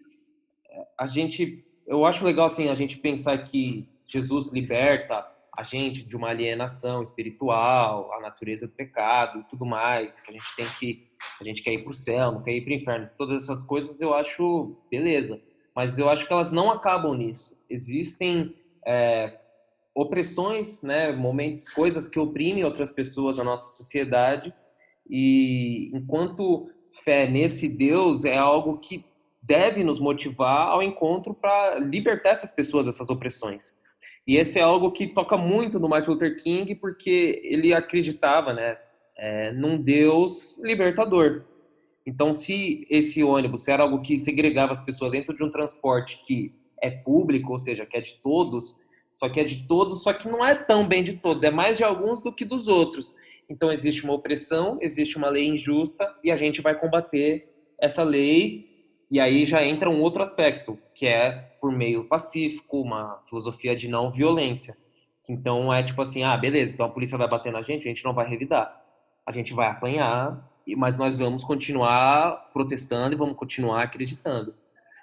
a gente, eu acho legal assim a gente pensar que Jesus liberta a gente de uma alienação espiritual, a natureza do pecado tudo mais. A gente tem que, a gente quer ir para o céu, não quer ir para o inferno. Todas essas coisas eu acho beleza, mas eu acho que elas não acabam nisso. Existem é, opressões, né, momentos, coisas que oprimem outras pessoas na nossa sociedade e enquanto fé nesse Deus é algo que deve nos motivar ao encontro para libertar essas pessoas dessas opressões. E esse é algo que toca muito no Martin Luther King, porque ele acreditava, né, é, num Deus libertador. Então, se esse ônibus era algo que segregava as pessoas dentro de um transporte que é público, ou seja, que é de todos, só que é de todos, só que não é tão bem de todos, é mais de alguns do que dos outros. Então, existe uma opressão, existe uma lei injusta e a gente vai combater essa lei e aí já entra um outro aspecto, que é por meio pacífico, uma filosofia de não violência. Então é tipo assim, ah, beleza, então a polícia vai bater na gente, a gente não vai revidar. A gente vai apanhar, mas nós vamos continuar protestando e vamos continuar acreditando.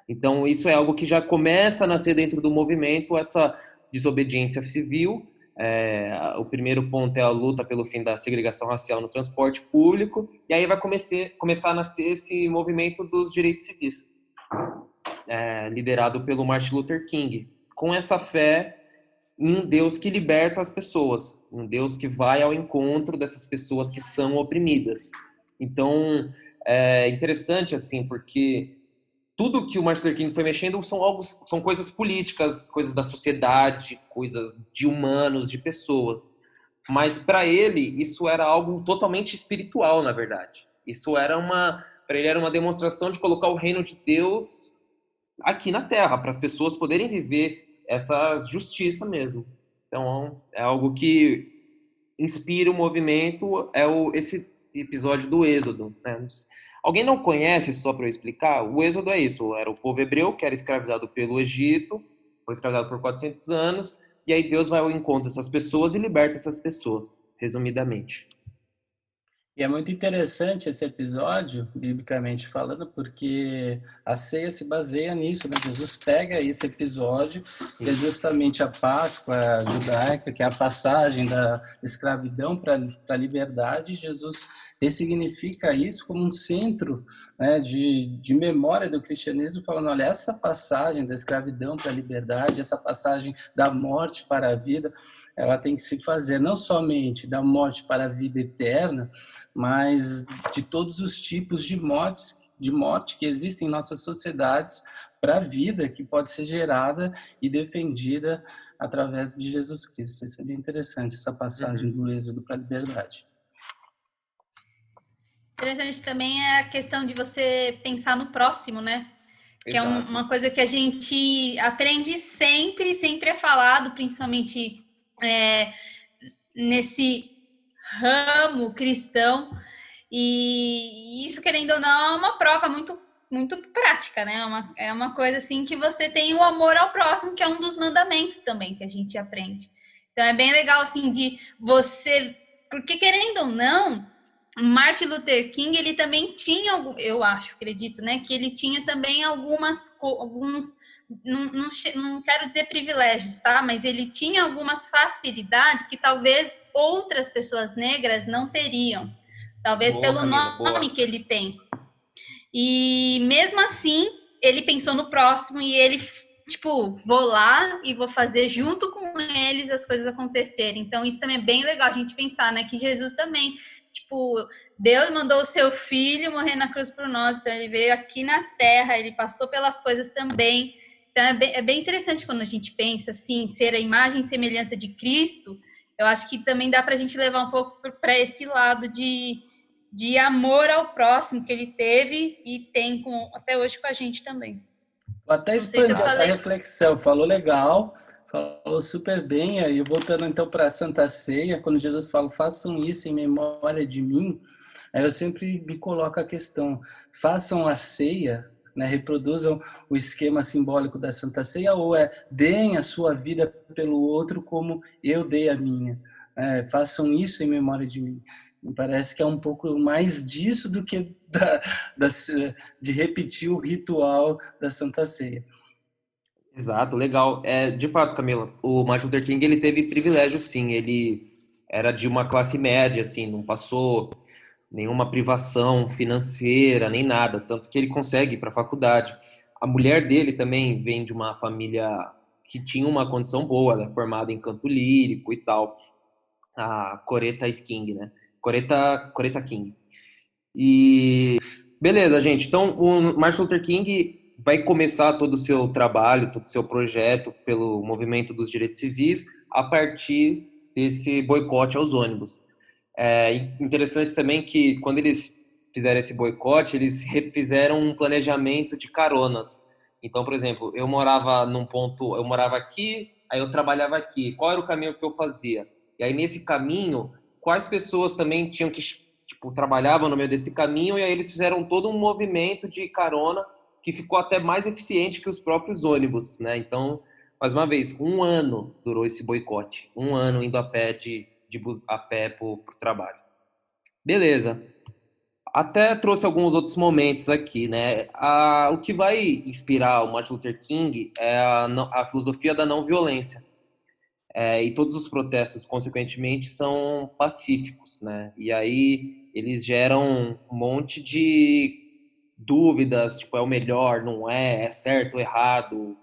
Então isso é algo que já começa a nascer dentro do movimento, essa desobediência civil, É, o primeiro ponto é a luta pelo fim da segregação racial no transporte público, e aí vai começar a nascer esse movimento dos direitos civis, é, liderado pelo Martin Luther King, com essa fé em Deus que liberta as pessoas, um Deus que vai ao encontro dessas pessoas que são oprimidas. Então, é interessante assim, porque tudo que o Martin Luther King foi mexendo são algo, são coisas políticas, coisas da sociedade, coisas de humanos, de pessoas. Mas para ele isso era algo totalmente espiritual, na verdade. Isso era uma, para ele era uma demonstração de colocar o reino de Deus aqui na Terra, para as pessoas poderem viver essa justiça mesmo. Então é algo que inspira o movimento, é o, esse episódio do Êxodo. Né? Alguém não conhece, só para eu explicar? O Êxodo é isso: era o povo hebreu que era escravizado pelo Egito, foi escravizado por 400 anos, e aí Deus vai ao encontro dessas pessoas e liberta essas pessoas, resumidamente. E é muito interessante esse episódio, biblicamente falando, porque a ceia se baseia nisso, né? Jesus pega esse episódio, que é justamente a Páscoa judaica, que é a passagem da escravidão para a liberdade. Jesus ressignifica isso como um centro né, de, de memória do cristianismo, falando: olha, essa passagem da escravidão para a liberdade, essa passagem da morte para a vida, ela tem que se fazer não somente da morte para a vida eterna, mas de todos os tipos de mortes de morte que existem em nossas sociedades para a vida que pode ser gerada e defendida através de Jesus Cristo. Isso é bem interessante, essa passagem uhum. do êxodo para a liberdade. Interessante também é a questão de você pensar no próximo, né? Que Exato. é um, uma coisa que a gente aprende sempre, sempre é falado, principalmente é, nesse ramo cristão. E isso, querendo ou não, é uma prova muito, muito prática, né? É uma, é uma coisa assim que você tem o amor ao próximo, que é um dos mandamentos também que a gente aprende. Então é bem legal assim de você, porque querendo ou não, Martin Luther King ele também tinha, eu acho, acredito, né, que ele tinha também algumas, alguns, não, não, não quero dizer privilégios, tá, mas ele tinha algumas facilidades que talvez outras pessoas negras não teriam, talvez boa, pelo Camila, nome boa. que ele tem. E mesmo assim, ele pensou no próximo e ele tipo, vou lá e vou fazer junto com eles as coisas acontecerem. Então, isso também é bem legal a gente pensar, né? Que Jesus também tipo, Deus mandou o seu filho morrer na cruz por nós, então ele veio aqui na terra, ele passou pelas coisas também. Então é bem, é bem interessante quando a gente pensa assim, ser a imagem e semelhança de Cristo. Eu acho que também dá para a gente levar um pouco para esse lado de, de amor ao próximo que ele teve e tem com, até hoje com a gente também. Até expandir essa reflexão, falou legal, Falou super bem. Aí, voltando então para a Santa Ceia, quando Jesus fala, façam isso em memória de mim, eu sempre me coloco a questão: façam a ceia, né, reproduzam o esquema simbólico da Santa Ceia, ou é deem a sua vida pelo outro como eu dei a minha. É, façam isso em memória de mim. Me parece que é um pouco mais disso do que da, da, de repetir o ritual da Santa Ceia. Exato, legal. É, de fato, Camila, o Martin Luther King ele teve privilégio, sim. Ele era de uma classe média, assim, não passou nenhuma privação financeira, nem nada, tanto que ele consegue ir para a faculdade. A mulher dele também vem de uma família que tinha uma condição boa, é formada em canto lírico e tal. A Coreta King, né? Coreta, Coreta King. E beleza, gente. Então, o Martin Luther King vai começar todo o seu trabalho, todo o seu projeto pelo movimento dos direitos civis a partir desse boicote aos ônibus. É interessante também que quando eles fizeram esse boicote, eles refizeram um planejamento de caronas. Então, por exemplo, eu morava num ponto, eu morava aqui, aí eu trabalhava aqui. Qual era o caminho que eu fazia? E aí nesse caminho, quais pessoas também tinham que tipo trabalhavam no meio desse caminho e aí eles fizeram todo um movimento de carona que ficou até mais eficiente que os próprios ônibus, né? Então, mais uma vez, um ano durou esse boicote, um ano indo a pé de, de a pé para o trabalho. Beleza. Até trouxe alguns outros momentos aqui, né? A, o que vai inspirar o Martin Luther King é a, a filosofia da não violência. é, e todos os protestos, consequentemente, são pacíficos, né? E aí eles geram um monte de dúvidas, tipo, é o melhor, não é, é certo, errado,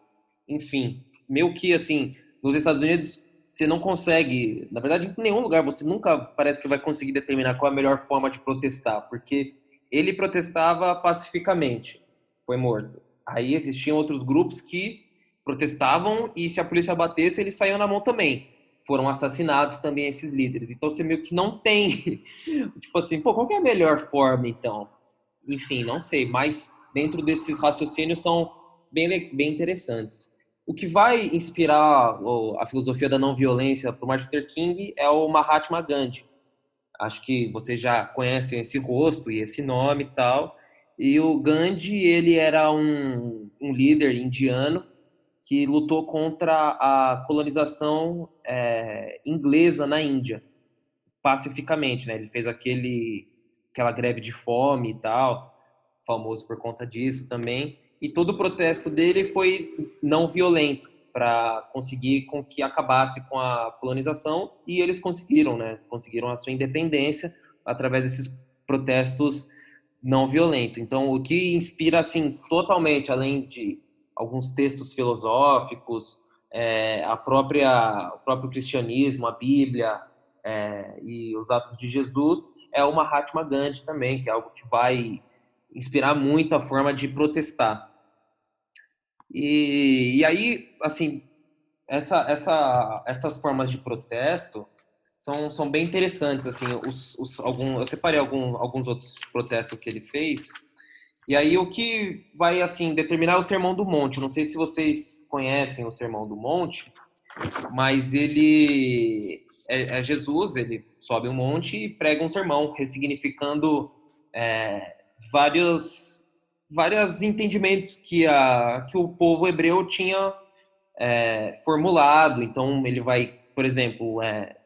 enfim. Meio que, assim, nos Estados Unidos, você não consegue, na verdade, em nenhum lugar você nunca parece que vai conseguir determinar qual é a melhor forma de protestar, porque ele protestava pacificamente, foi morto. Aí existiam outros grupos que protestavam e se a polícia batesse, eles saíam na mão também. Foram assassinados também esses líderes. Então você meio que não tem, tipo assim, pô, qual é a melhor forma então? Enfim, não sei, mas dentro desses raciocínios são bem, bem interessantes. O que vai inspirar a filosofia da não violência para o Martin Luther King é o Mahatma Gandhi. Acho que vocês já conhecem esse rosto e esse nome e tal. E o Gandhi, ele era um, um líder indiano que lutou contra a colonização é, inglesa na Índia, pacificamente, né? Ele fez aquele, aquela greve de fome e tal, famoso por conta disso também. E todo o protesto dele foi não violento para conseguir com que acabasse com a colonização e eles conseguiram, né? Conseguiram a sua independência através desses protestos não violentos. Então, o que inspira assim totalmente, além de alguns textos filosóficos, é, a própria, o próprio cristianismo, a Bíblia é, e os Atos de Jesus, é o Mahatma Gandhi também, que é algo que vai inspirar muito a forma de protestar. E, e aí, assim, essa, essa, essas formas de protesto são, são bem interessantes, assim, os, os, algum, eu separei algum, alguns outros protestos que ele fez, e aí o que vai assim determinar é o Sermão do Monte. Não sei se vocês conhecem o Sermão do Monte, mas ele é, é Jesus, ele sobe um monte e prega um sermão, ressignificando é, vários vários entendimentos que a que o povo hebreu tinha é, formulado. Então ele vai, por exemplo, é,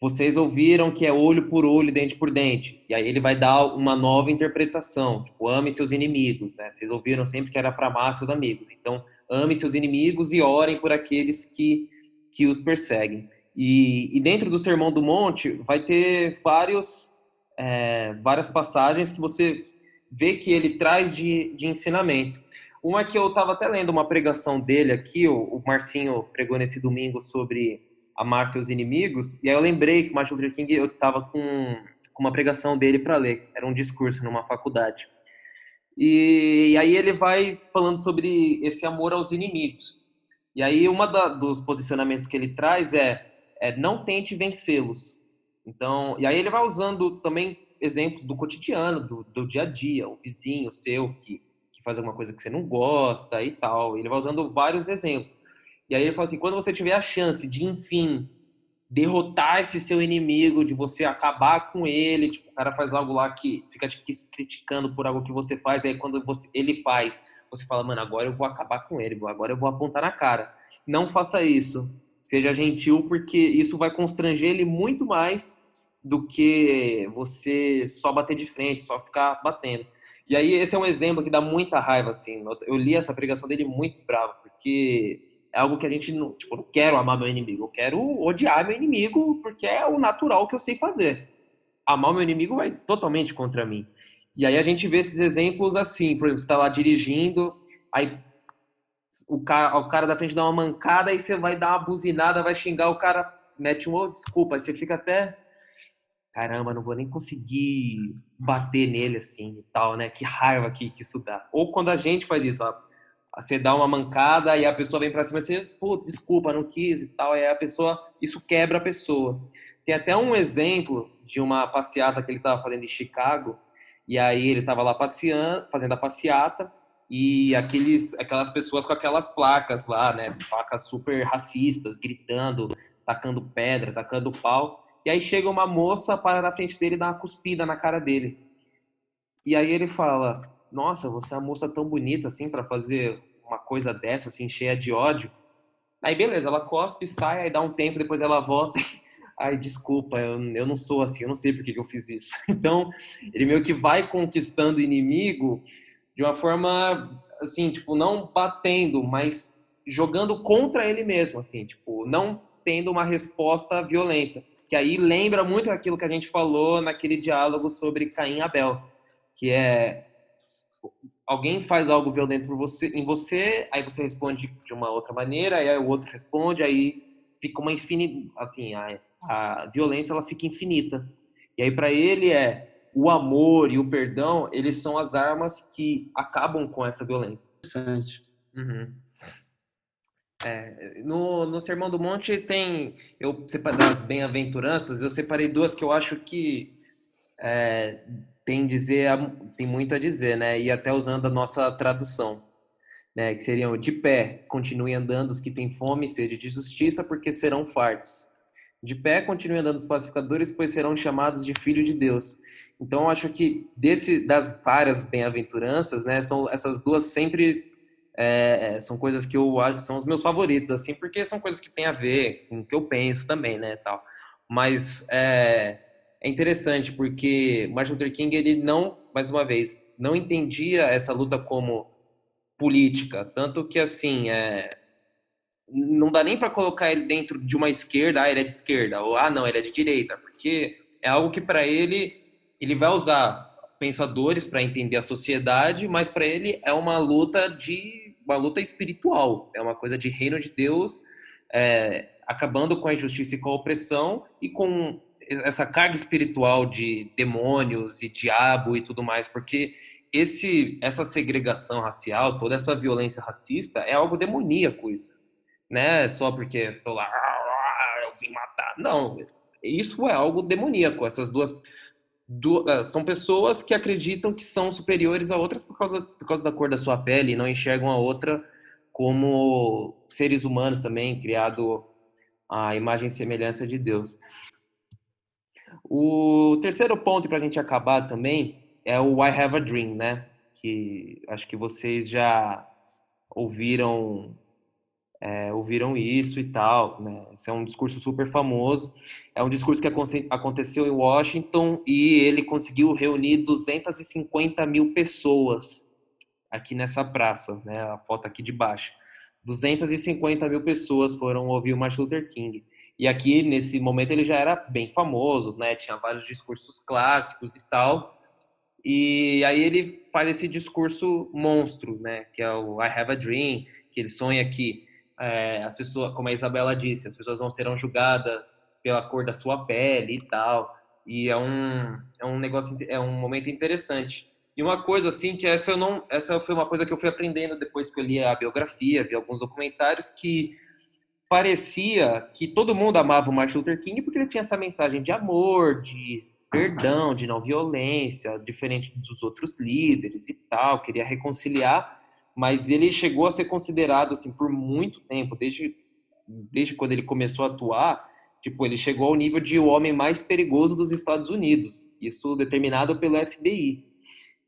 vocês ouviram que é olho por olho, dente por dente. E aí ele vai dar uma nova interpretação, tipo, ame seus inimigos, né? Vocês ouviram sempre que era para amar seus amigos. Então, ame seus inimigos e orem por aqueles que, que os perseguem. E, e dentro do Sermão do Monte vai ter vários, é, várias passagens que você vê que ele traz de, de ensinamento. Uma que eu estava até lendo uma pregação dele aqui, o, o Marcinho pregou nesse domingo sobre amar seus inimigos. E aí eu lembrei que Martin Luther King eu estava com, com uma pregação dele para ler, era um discurso numa faculdade. E, e, aí ele vai falando sobre esse amor aos inimigos. E aí uma da, dos posicionamentos que ele traz é, é não tente vencê-los. Então, e aí ele vai usando também exemplos do cotidiano, do, do dia a dia, o vizinho seu que, que faz alguma coisa que você não gosta e tal. Ele vai usando vários exemplos. E aí ele fala assim: quando você tiver a chance de, enfim, derrotar esse seu inimigo, de você acabar com ele, tipo, o cara faz algo lá que fica te criticando por algo que você faz, aí quando você, ele faz, você fala, mano, agora eu vou acabar com ele, agora eu vou apontar na cara. Não faça isso. Seja gentil, porque isso vai constranger ele muito mais do que você só bater de frente, só ficar batendo. E aí esse é um exemplo que dá muita raiva, assim. Eu li essa pregação dele muito bravo, porque é algo que a gente não, tipo, não quero amar meu inimigo, eu quero odiar meu inimigo porque é o natural que eu sei fazer. Amar meu inimigo vai totalmente contra mim. E aí a gente vê esses exemplos assim, por exemplo, você está lá dirigindo, aí o cara, o cara da frente dá uma mancada, aí você vai dar uma buzinada, vai xingar, o cara mete um oh, desculpa, aí você fica até caramba, não vou nem conseguir bater nele assim e tal, né? Que raiva que, que isso dá. Ou quando a gente faz isso, ó, você dá uma mancada e a pessoa vem para cima e você, pô, desculpa, não quis e tal, aí a pessoa, isso quebra a pessoa. Tem até um exemplo de uma passeata que ele estava fazendo em Chicago, e aí ele estava lá passeando, fazendo a passeata, e aqueles, aquelas pessoas com aquelas placas lá, né, placas super racistas, gritando, tacando pedra, tacando pau, e aí chega uma moça para na frente dele e dá uma cuspida na cara dele. E aí ele fala, nossa, você é uma moça tão bonita assim para fazer uma coisa dessa, assim, cheia de ódio. Aí, beleza, ela cospe, sai, aí dá um tempo, depois ela volta. Ai, desculpa, eu, eu não sou assim, eu não sei por que, eu fiz isso. Então, ele meio que vai conquistando o inimigo de uma forma, assim, tipo, não batendo, mas jogando contra ele mesmo, assim, tipo, não tendo uma resposta violenta. Que aí lembra muito aquilo que a gente falou naquele diálogo sobre Caim e Abel, que é alguém faz algo violento por você, em você, aí você responde de uma outra maneira, aí o outro responde, aí fica uma infinita, assim, a, a violência ela fica infinita. E aí para ele é o amor e o perdão, eles são as armas que acabam com essa violência. Interessante. Uhum. É, no, no Sermão do Monte tem, eu separei das bem-aventuranças, eu separei duas que eu acho que é, tem dizer tem muito a dizer, né? E até usando a nossa tradução, né? Que seriam de pé, continuem andando os que têm fome e sede de justiça, porque serão fartos. De pé, continuem andando os pacificadores, pois serão chamados de filho de Deus. Então, eu acho que desse das várias bem-aventuranças, né? São essas duas sempre é, são coisas que eu acho são os meus favoritos, assim, porque são coisas que têm a ver com o que eu penso também, né, tal. Mas é, é interessante porque Martin Luther King ele não, mais uma vez, não entendia essa luta como política, tanto que assim é, não dá nem para colocar ele dentro de uma esquerda, ah, ele é de esquerda, ou ah, não, ele é de direita, porque é algo que para ele ele vai usar pensadores para entender a sociedade, mas para ele é uma luta de uma luta espiritual, é uma coisa de reino de Deus, é, acabando com a injustiça e com a opressão e com essa carga espiritual de demônios e diabo e tudo mais, porque esse essa segregação racial, toda essa violência racista é algo demoníaco isso, né? Só porque tô lá, eu vim matar. Não, isso é algo demoníaco. Essas duas, duas são pessoas que acreditam que são superiores a outras por causa por causa da cor da sua pele e não enxergam a outra como seres humanos também, criado à imagem e semelhança de Deus. O terceiro ponto para a gente acabar também é o I Have a Dream, né? Que acho que vocês já ouviram é, ouviram isso e tal. Né? Esse é um discurso super famoso. É um discurso que aconteceu em Washington e ele conseguiu reunir 250 mil pessoas aqui nessa praça, né? A foto aqui de baixo. 250 mil pessoas foram ouvir o Martin Luther King. E aqui, nesse momento, ele já era bem famoso, né? Tinha vários discursos clássicos e tal. E aí ele faz esse discurso monstro, né? Que é o I Have a Dream, que ele sonha que é, as pessoas, como a Isabela disse, as pessoas não serão julgadas pela cor da sua pele e tal. E é um, é um negócio, é um momento interessante. E uma coisa assim que essa eu não, essa foi uma coisa que eu fui aprendendo depois que eu li a biografia, vi alguns documentários que parecia que todo mundo amava o Martin Luther King porque ele tinha essa mensagem de amor, de perdão, de não violência, diferente dos outros líderes e tal, queria reconciliar, mas ele chegou a ser considerado assim por muito tempo, desde desde quando ele começou a atuar, tipo, ele chegou ao nível de o homem mais perigoso dos Estados Unidos, isso determinado pelo FBI.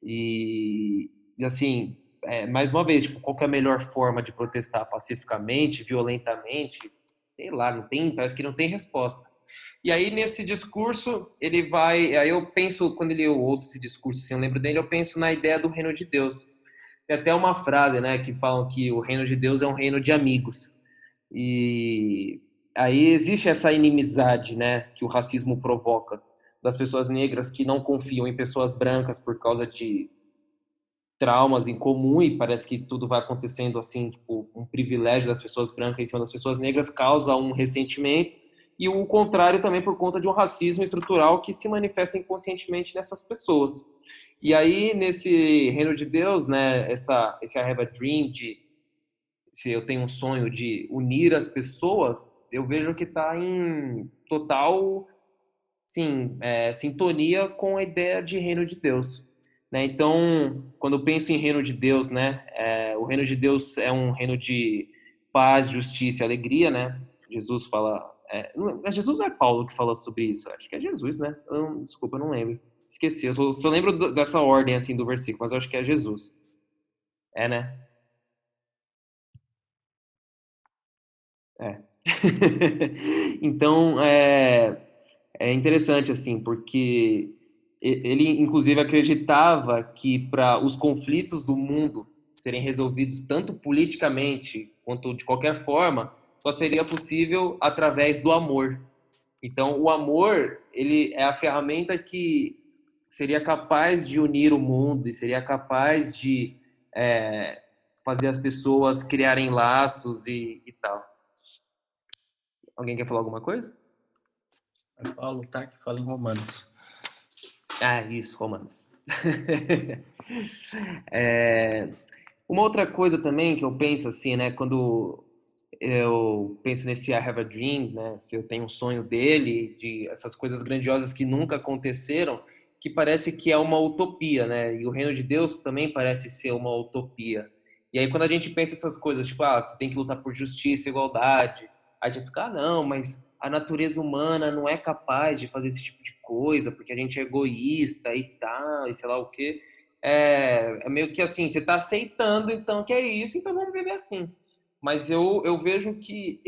E, e assim, é, mais uma vez, tipo, qual é a melhor forma de protestar pacificamente, violentamente? Sei lá, não tem, parece que não tem resposta. E aí, nesse discurso, ele vai. Aí eu penso, quando ele eu ouço esse discurso, assim, eu lembro dele, eu penso na ideia do reino de Deus. Tem até uma frase, né, que falam que o reino de Deus é um reino de amigos. E aí existe essa inimizade, né, que o racismo provoca das pessoas negras que não confiam em pessoas brancas por causa de traumas em comum e parece que tudo vai acontecendo assim, tipo, um privilégio das pessoas brancas em cima das pessoas negras causa um ressentimento e o contrário também por conta de um racismo estrutural que se manifesta inconscientemente nessas pessoas. E aí nesse reino de Deus, né, essa esse I have a dream de se eu tenho um sonho de unir as pessoas, eu vejo que está em total sim, é, sintonia com a ideia de reino de Deus. Né? Então, quando eu penso em reino de Deus, né, é, o reino de Deus é um reino de paz, justiça e alegria, né? Jesus fala. É, é Jesus é Paulo que fala sobre isso? Acho que é Jesus, né? Eu, desculpa, eu não lembro. Esqueci. Eu só, só lembro do, dessa ordem assim do versículo, mas eu acho que é Jesus. É, né? É. então, é, é interessante assim, porque ele inclusive acreditava que para os conflitos do mundo serem resolvidos tanto politicamente quanto de qualquer forma, só seria possível através do amor. Então, o amor, ele é a ferramenta que seria capaz de unir o mundo e seria capaz de é, fazer as pessoas criarem laços e, e, tal. Alguém quer falar alguma coisa? Paulo, tá? Que fala em Romanos. Ah, isso, Romanos. é, uma outra coisa também que eu penso assim, né? Quando eu penso nesse I Have a Dream, né? Se eu tenho um sonho dele, de essas coisas grandiosas que nunca aconteceram, que parece que é uma utopia, né? E o reino de Deus também parece ser uma utopia. E aí quando a gente pensa essas coisas, tipo, ah, você tem que lutar por justiça, igualdade, a gente fica, ah, não, mas a natureza humana não é capaz de fazer esse tipo de coisa, porque a gente é egoísta e tal, e sei lá o quê. É, é meio que assim, você está aceitando então que é isso, então vamos viver assim. Mas eu, eu vejo que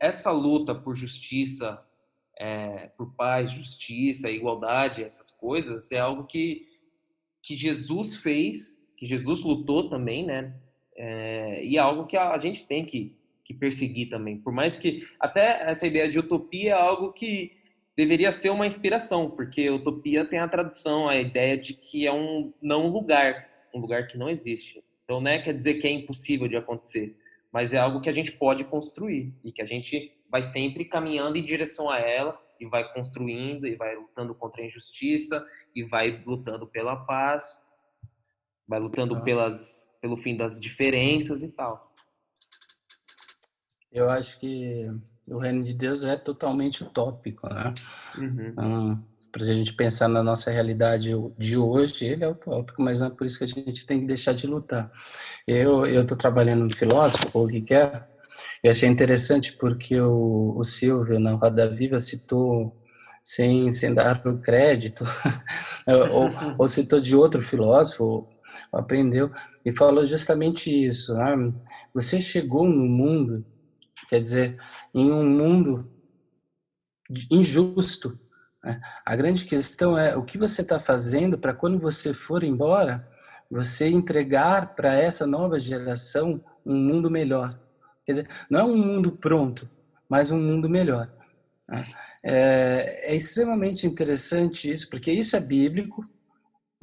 essa luta por justiça, é, por paz, justiça, igualdade, essas coisas, é algo que, que Jesus fez, que Jesus lutou também, né? É, e é algo que a, a gente tem que, que perseguir também. Por mais que até essa ideia de utopia é algo que deveria ser uma inspiração, porque utopia tem a tradução, a ideia de que é um não lugar, um lugar que não existe. Então, não é quer dizer que é impossível de acontecer, mas é algo que a gente pode construir e que a gente vai sempre caminhando em direção a ela e vai construindo e vai lutando contra a injustiça e vai lutando pela paz, vai lutando ah. pelas pelo fim das diferenças e tal. Eu acho que o reino de Deus é totalmente utópico, né? Uhum. Então, para a gente pensar na nossa realidade de hoje, ele é utópico, mas não é por isso que a gente tem que deixar de lutar. Eu eu estou trabalhando no filósofo, o Riquet, e achei interessante porque o, o Silvio, na Roda Viva, citou, sem, sem dar o crédito, ou, ou, citou de outro filósofo, aprendeu, e falou justamente isso. Né? Você chegou no mundo, quer dizer, em um mundo injusto, né? A grande questão é o que você está fazendo para quando você for embora, você entregar para essa nova geração um mundo melhor. Quer dizer, não é um mundo pronto, mas um mundo melhor. Né? É, é extremamente interessante isso, porque isso é bíblico,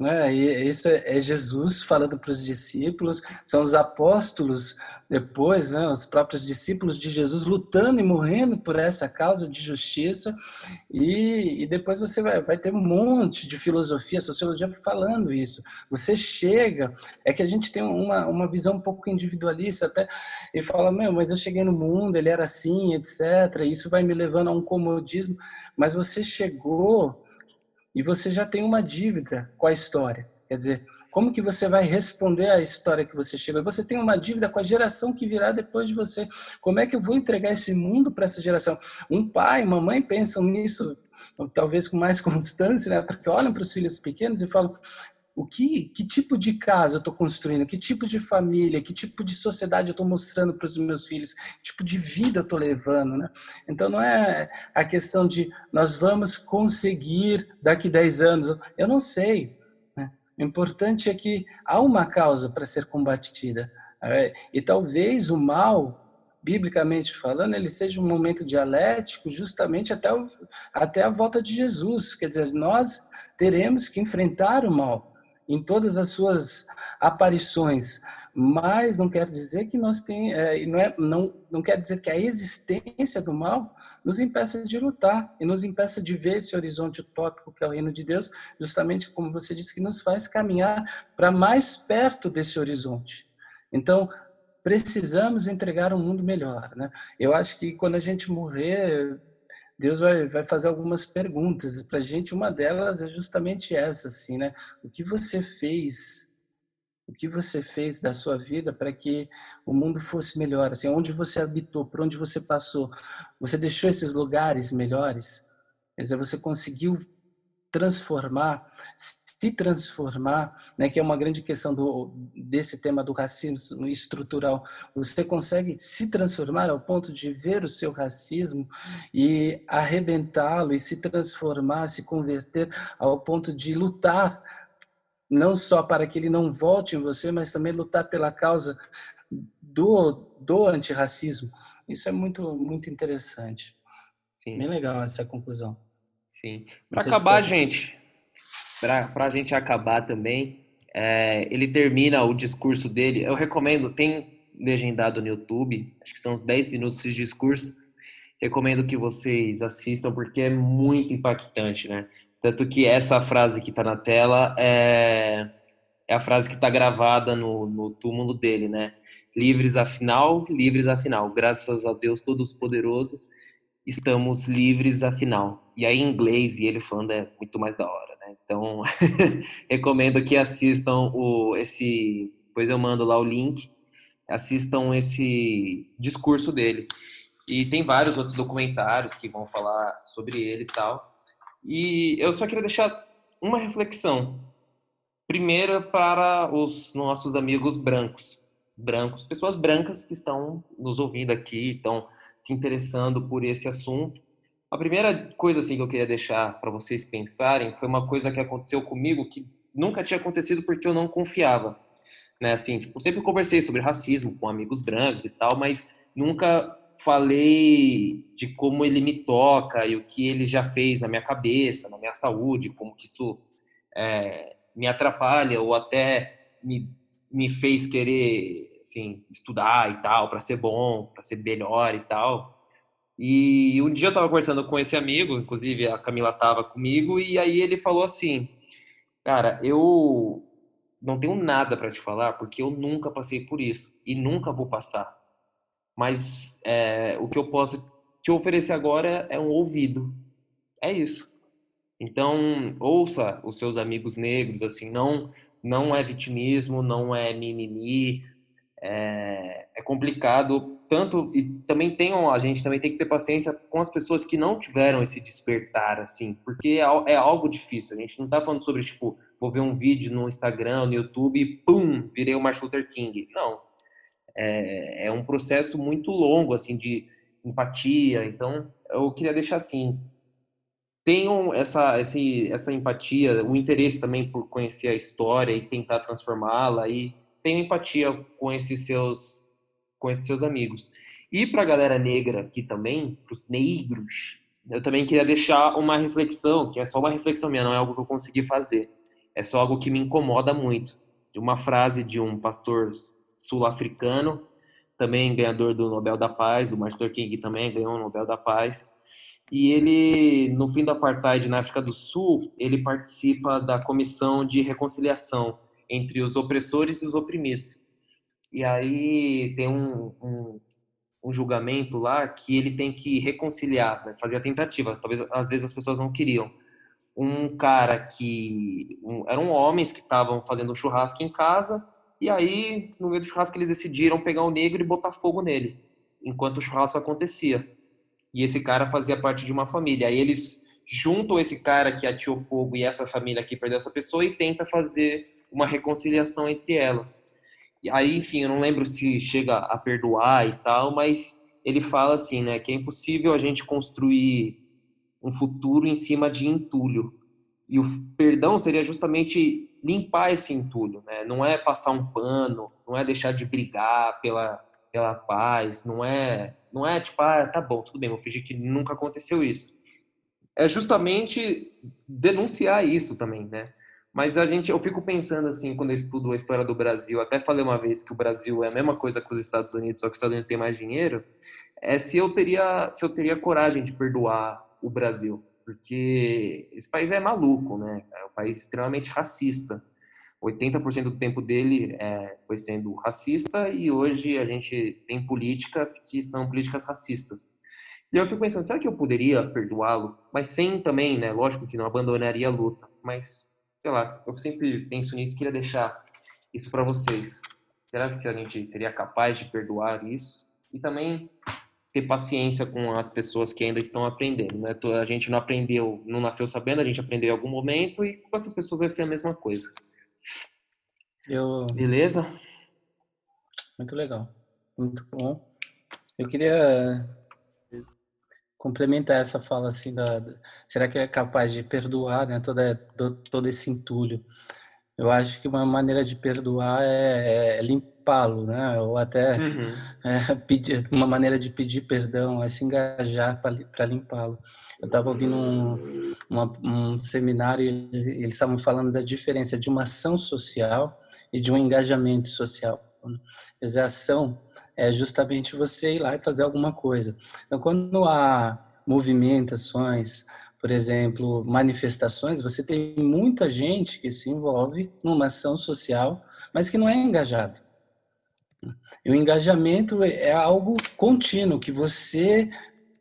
né? E isso é, é Jesus falando para os discípulos, são os apóstolos depois, né, os próprios discípulos de Jesus lutando e morrendo por essa causa de justiça, e, e depois você vai, vai, ter um monte de filosofia, sociologia falando isso. Você chega, é que a gente tem uma, uma visão um pouco individualista até, e fala, meu, mas eu cheguei no mundo, ele era assim, etc., isso vai me levando a um comodismo, mas você chegou e você já tem uma dívida com a história. Quer dizer, como que você vai responder à história que você chegou? Você tem uma dívida com a geração que virá depois de você. Como é que eu vou entregar esse mundo para essa geração? Um pai, uma mãe pensam nisso talvez com mais constância, né? Porque olham para os filhos pequenos e falam: o que, que tipo de casa eu estou construindo, que tipo de família, que tipo de sociedade eu estou mostrando para os meus filhos, que tipo de vida eu estou levando, né? Então não é a questão de nós vamos conseguir daqui 10 anos, eu não sei. Né? O importante é que há uma causa para ser combatida. É, e talvez o mal biblicamente falando, ele seja um momento dialético justamente até, o, até a volta de Jesus. Quer dizer, nós teremos que enfrentar o mal em todas as suas aparições, mas não quer dizer que nós tem, é, não, é, não, não quer dizer que a existência do mal nos impeça de lutar e nos impeça de ver esse horizonte utópico que é o reino de Deus, justamente como você disse, que nos faz caminhar para mais perto desse horizonte. Então, precisamos entregar um mundo melhor, né? Eu acho que quando a gente morrer, Deus vai, vai fazer algumas perguntas para a gente. Uma delas é justamente essa, assim, né? O que você fez? O que você fez da sua vida para que o mundo fosse melhor? Assim, onde você habitou? Por onde você passou? Você deixou esses lugares melhores? Quer dizer, você conseguiu transformar, se transformar, né, que é uma grande questão do, desse tema do racismo estrutural. Você consegue se transformar ao ponto de ver o seu racismo e arrebentá-lo e se transformar, se converter ao ponto de lutar não só para que ele não volte em você, mas também lutar pela causa do, do antirracismo. isso é muito, muito interessante. Sim. Bem legal essa conclusão. Sim. Para acabar, gente, para a gente acabar também, é, ele termina o discurso dele. Eu recomendo, tem legendado no YouTube, acho que são uns 10 minutos de discurso. Recomendo que vocês assistam, porque é muito impactante, né? Tanto que essa frase que está na tela é, é a frase que está gravada no, no túmulo dele, né? Livres afinal, livres afinal. Graças a Deus Todo-Poderoso, estamos livres afinal. E aí em inglês, e ele falando é muito mais da hora? Então, recomendo que assistam o, esse... Depois eu mando lá o link. Assistam esse discurso dele. E tem vários outros documentários que vão falar sobre ele e tal. E eu só queria deixar uma reflexão. Primeira para os nossos amigos brancos. Brancos, pessoas brancas que estão nos ouvindo aqui, estão se interessando por esse assunto. A primeira coisa assim que eu queria deixar para vocês pensarem foi uma coisa que aconteceu comigo que nunca tinha acontecido porque eu não confiava, né? Assim, tipo, sempre conversei sobre racismo com amigos brancos e tal, mas nunca falei de como ele me toca e o que ele já fez na minha cabeça, na minha saúde, como que isso é, me atrapalha ou até me, me fez querer assim, estudar e tal, para ser bom, para ser melhor e tal. E um dia eu estava conversando com esse amigo, inclusive a Camila estava comigo, e aí ele falou assim: Cara, eu não tenho nada para te falar porque eu nunca passei por isso e nunca vou passar mas é, o que eu posso te oferecer agora é um ouvido. É isso. Então, ouça os seus amigos negros, assim, não não é vitimismo, não é mimimi, é, é complicado tanto e também tem a gente também tem que ter paciência com as pessoas que não tiveram esse despertar assim, porque é, é algo difícil. A gente não está falando sobre tipo vou ver um vídeo no Instagram, no YouTube, e pum, virei o Martin Luther King. Não, é, é um processo muito longo, assim, de empatia. Então, eu queria deixar assim, tenham essa, esse, essa empatia, o interesse também por conhecer a história e tentar transformá-la e tenham empatia com esses seus, com esses seus amigos. E para a galera negra aqui também, para os negros, eu também queria deixar uma reflexão, que é só uma reflexão minha, não é algo que eu consegui fazer. É só algo que me incomoda muito. De uma frase de um pastor sul-africano, também ganhador do Nobel da Paz, o Martin King também ganhou o Nobel da Paz. E ele, no fim do apartheid na África do Sul, ele participa da comissão de reconciliação entre os opressores e os oprimidos. E aí tem um, um, um julgamento lá que ele tem que reconciliar, né? fazer a tentativa. Talvez às vezes as pessoas não queriam. Um cara que um, eram homens que estavam fazendo um churrasco em casa e aí, no meio do churrasco, eles decidiram pegar o negro e botar fogo nele, enquanto o churrasco acontecia. E esse cara fazia parte de uma família. Aí eles juntam esse cara que atiou fogo e essa família que perdeu essa pessoa e tenta fazer uma reconciliação entre elas. E aí, enfim, eu não lembro se chega a perdoar e tal, mas ele fala assim, né, que é impossível a gente construir um futuro em cima de entulho. E o perdão seria justamente limpar esse entulho, né? Não é passar um pano, não é deixar de brigar pela, pela paz, não é, não é tipo, ah, tá bom, tudo bem, vou fingir que nunca aconteceu isso. É justamente denunciar isso também, né? Mas a gente, eu fico pensando assim, quando eu estudo a história do Brasil, até falei uma vez que o Brasil é a mesma coisa que os Estados Unidos, só que os Estados Unidos têm mais dinheiro, é se eu teria, se eu teria coragem de perdoar o Brasil porque esse país é maluco, né? É um país extremamente racista. 80% do tempo dele é, foi sendo racista e hoje a gente tem políticas que são políticas racistas. E eu fico pensando, será que eu poderia perdoá-lo? Mas sem também, né? Lógico que não abandonaria a luta, mas sei lá, eu sempre penso nisso, queria deixar isso para vocês. Será que a gente seria capaz de perdoar isso? E também ter paciência com as pessoas que ainda estão aprendendo, né? A gente não aprendeu, não nasceu sabendo, a gente aprendeu em algum momento e com essas pessoas vai ser a mesma coisa. Eu... Beleza? Muito legal, muito bom. Eu queria complementar essa fala assim da, será que é capaz de perdoar, né? Toda todo esse entulho. eu acho que uma maneira de perdoar é, é limpá-lo, né? Ou até uhum. é, pedir, uma maneira de pedir perdão é se engajar para limpá-lo. Eu estava ouvindo um, uma, um seminário e eles, estavam falando da diferença de uma ação social e de um engajamento social. Quer dizer, a ação é justamente você ir lá e fazer alguma coisa. Então, quando há movimentações, por exemplo, manifestações, você tem muita gente que se envolve numa ação social, mas que não é engajado. E o engajamento é algo contínuo, que você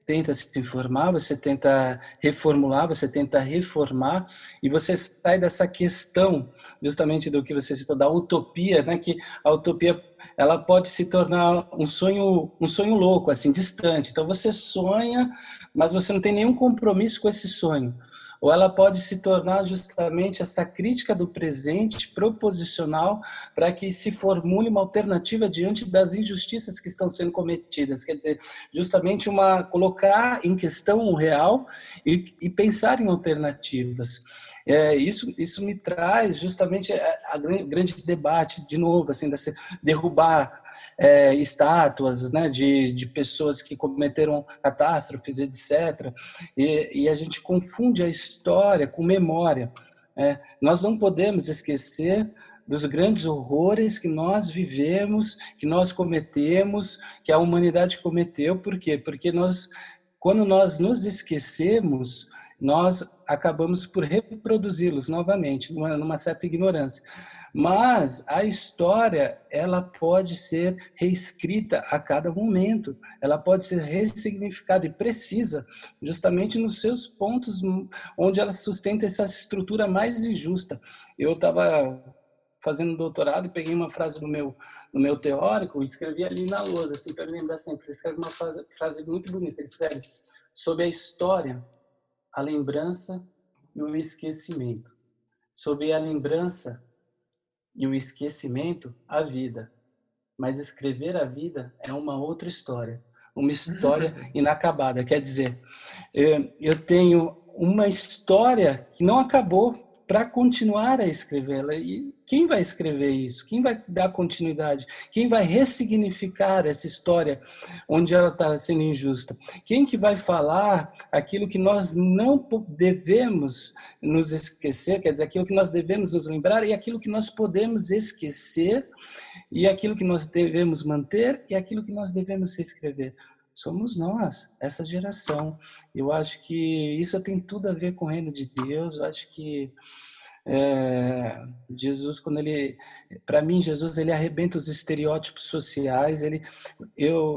tenta se informar, você tenta reformular, você tenta reformar, e você sai dessa questão justamente do que você citou, da utopia, né? que a utopia ela pode se tornar um sonho, um sonho louco, assim, distante. Então você sonha, mas você não tem nenhum compromisso com esse sonho ou ela pode se tornar justamente essa crítica do presente proposicional para que se formule uma alternativa diante das injustiças que estão sendo cometidas, quer dizer, justamente uma colocar em questão o real e, e pensar em alternativas. É, isso, isso me traz justamente a, a grande debate, de novo, assim, desse, derrubar é, estátuas né, de, de pessoas que cometeram catástrofes, etc. E, e a gente confunde a história com memória. É, nós não podemos esquecer dos grandes horrores que nós vivemos, que nós cometemos, que a humanidade cometeu. Por quê? Porque nós, quando nós nos esquecemos, nós acabamos por reproduzi-los novamente, numa, numa certa ignorância. Mas a história, ela pode ser reescrita a cada momento, ela pode ser ressignificada e precisa, justamente nos seus pontos onde ela sustenta essa estrutura mais injusta. Eu estava fazendo doutorado e peguei uma frase do meu no meu teórico e escrevi ali na lousa, assim, para lembrar sempre. Ele escreve uma frase, frase muito bonita. Ele escreve sobre a história, a lembrança e o esquecimento. Sobre a lembrança e o esquecimento, a vida. Mas escrever a vida é uma outra história, uma história inacabada. Quer dizer, eu tenho uma história que não acabou para continuar a escrevê-la. E quem vai escrever isso? Quem vai dar continuidade? Quem vai ressignificar essa história onde ela está sendo injusta? Quem que vai falar aquilo que nós não devemos nos esquecer, quer dizer, aquilo que nós devemos nos lembrar e aquilo que nós podemos esquecer e aquilo que nós devemos manter e aquilo que nós devemos reescrever? Somos nós, essa geração. Eu acho que isso tem tudo a ver com o reino de Deus. Eu acho que é, Jesus, quando ele, para mim, Jesus ele arrebenta os estereótipos sociais. Ele, eu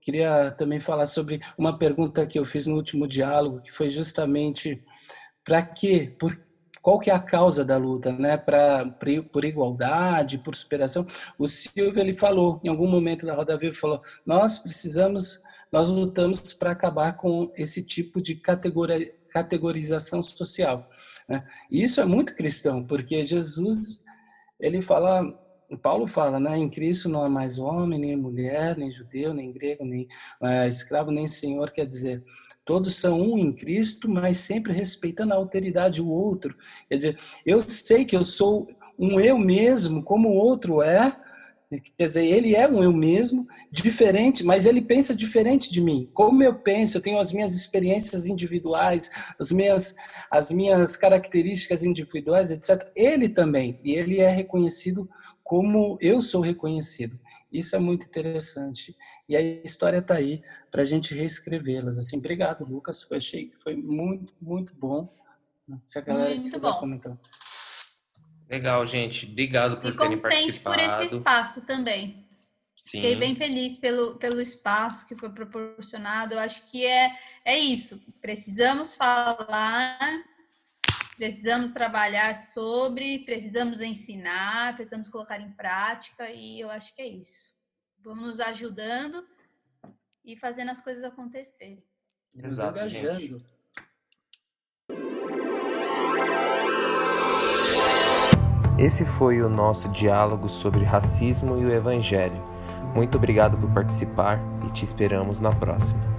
queria também falar sobre uma pergunta que eu fiz no último diálogo, que foi justamente para quê? Por, qual que é a causa da luta, né? Para por igualdade, por superação. O Silvio ele falou em algum momento da Roda Viva falou: nós precisamos nós lutamos para acabar com esse tipo de categorização social. Né? E isso é muito cristão, porque Jesus, ele fala, Paulo fala, né? em Cristo não há mais homem, nem mulher, nem judeu, nem grego, nem é, escravo, nem senhor, quer dizer, todos são um em Cristo, mas sempre respeitando a alteridade do outro. Quer dizer, eu sei que eu sou um eu mesmo, como o outro é, Quer dizer, ele é um eu mesmo, diferente, mas ele pensa diferente de mim. Como eu penso, eu tenho as minhas experiências individuais, as minhas, as minhas características individuais, etc. Ele também, e ele é reconhecido como eu sou reconhecido. Isso é muito interessante. E a história está aí para a gente reescrevê-las. Assim, obrigado, Lucas. Foi, achei que foi muito, muito bom. Se a galera muito quiser bom. comentar. Legal, gente. Obrigado por e terem participado. contente por esse espaço também. Sim. Fiquei bem feliz pelo, pelo espaço que foi proporcionado. Eu acho que é, é isso. Precisamos falar, precisamos trabalhar sobre, precisamos ensinar, precisamos colocar em prática, e eu acho que é isso. Vamos nos ajudando e fazendo as coisas acontecerem. Exato, engajando. Esse foi o nosso diálogo sobre racismo e o Evangelho. Muito obrigado por participar e te esperamos na próxima.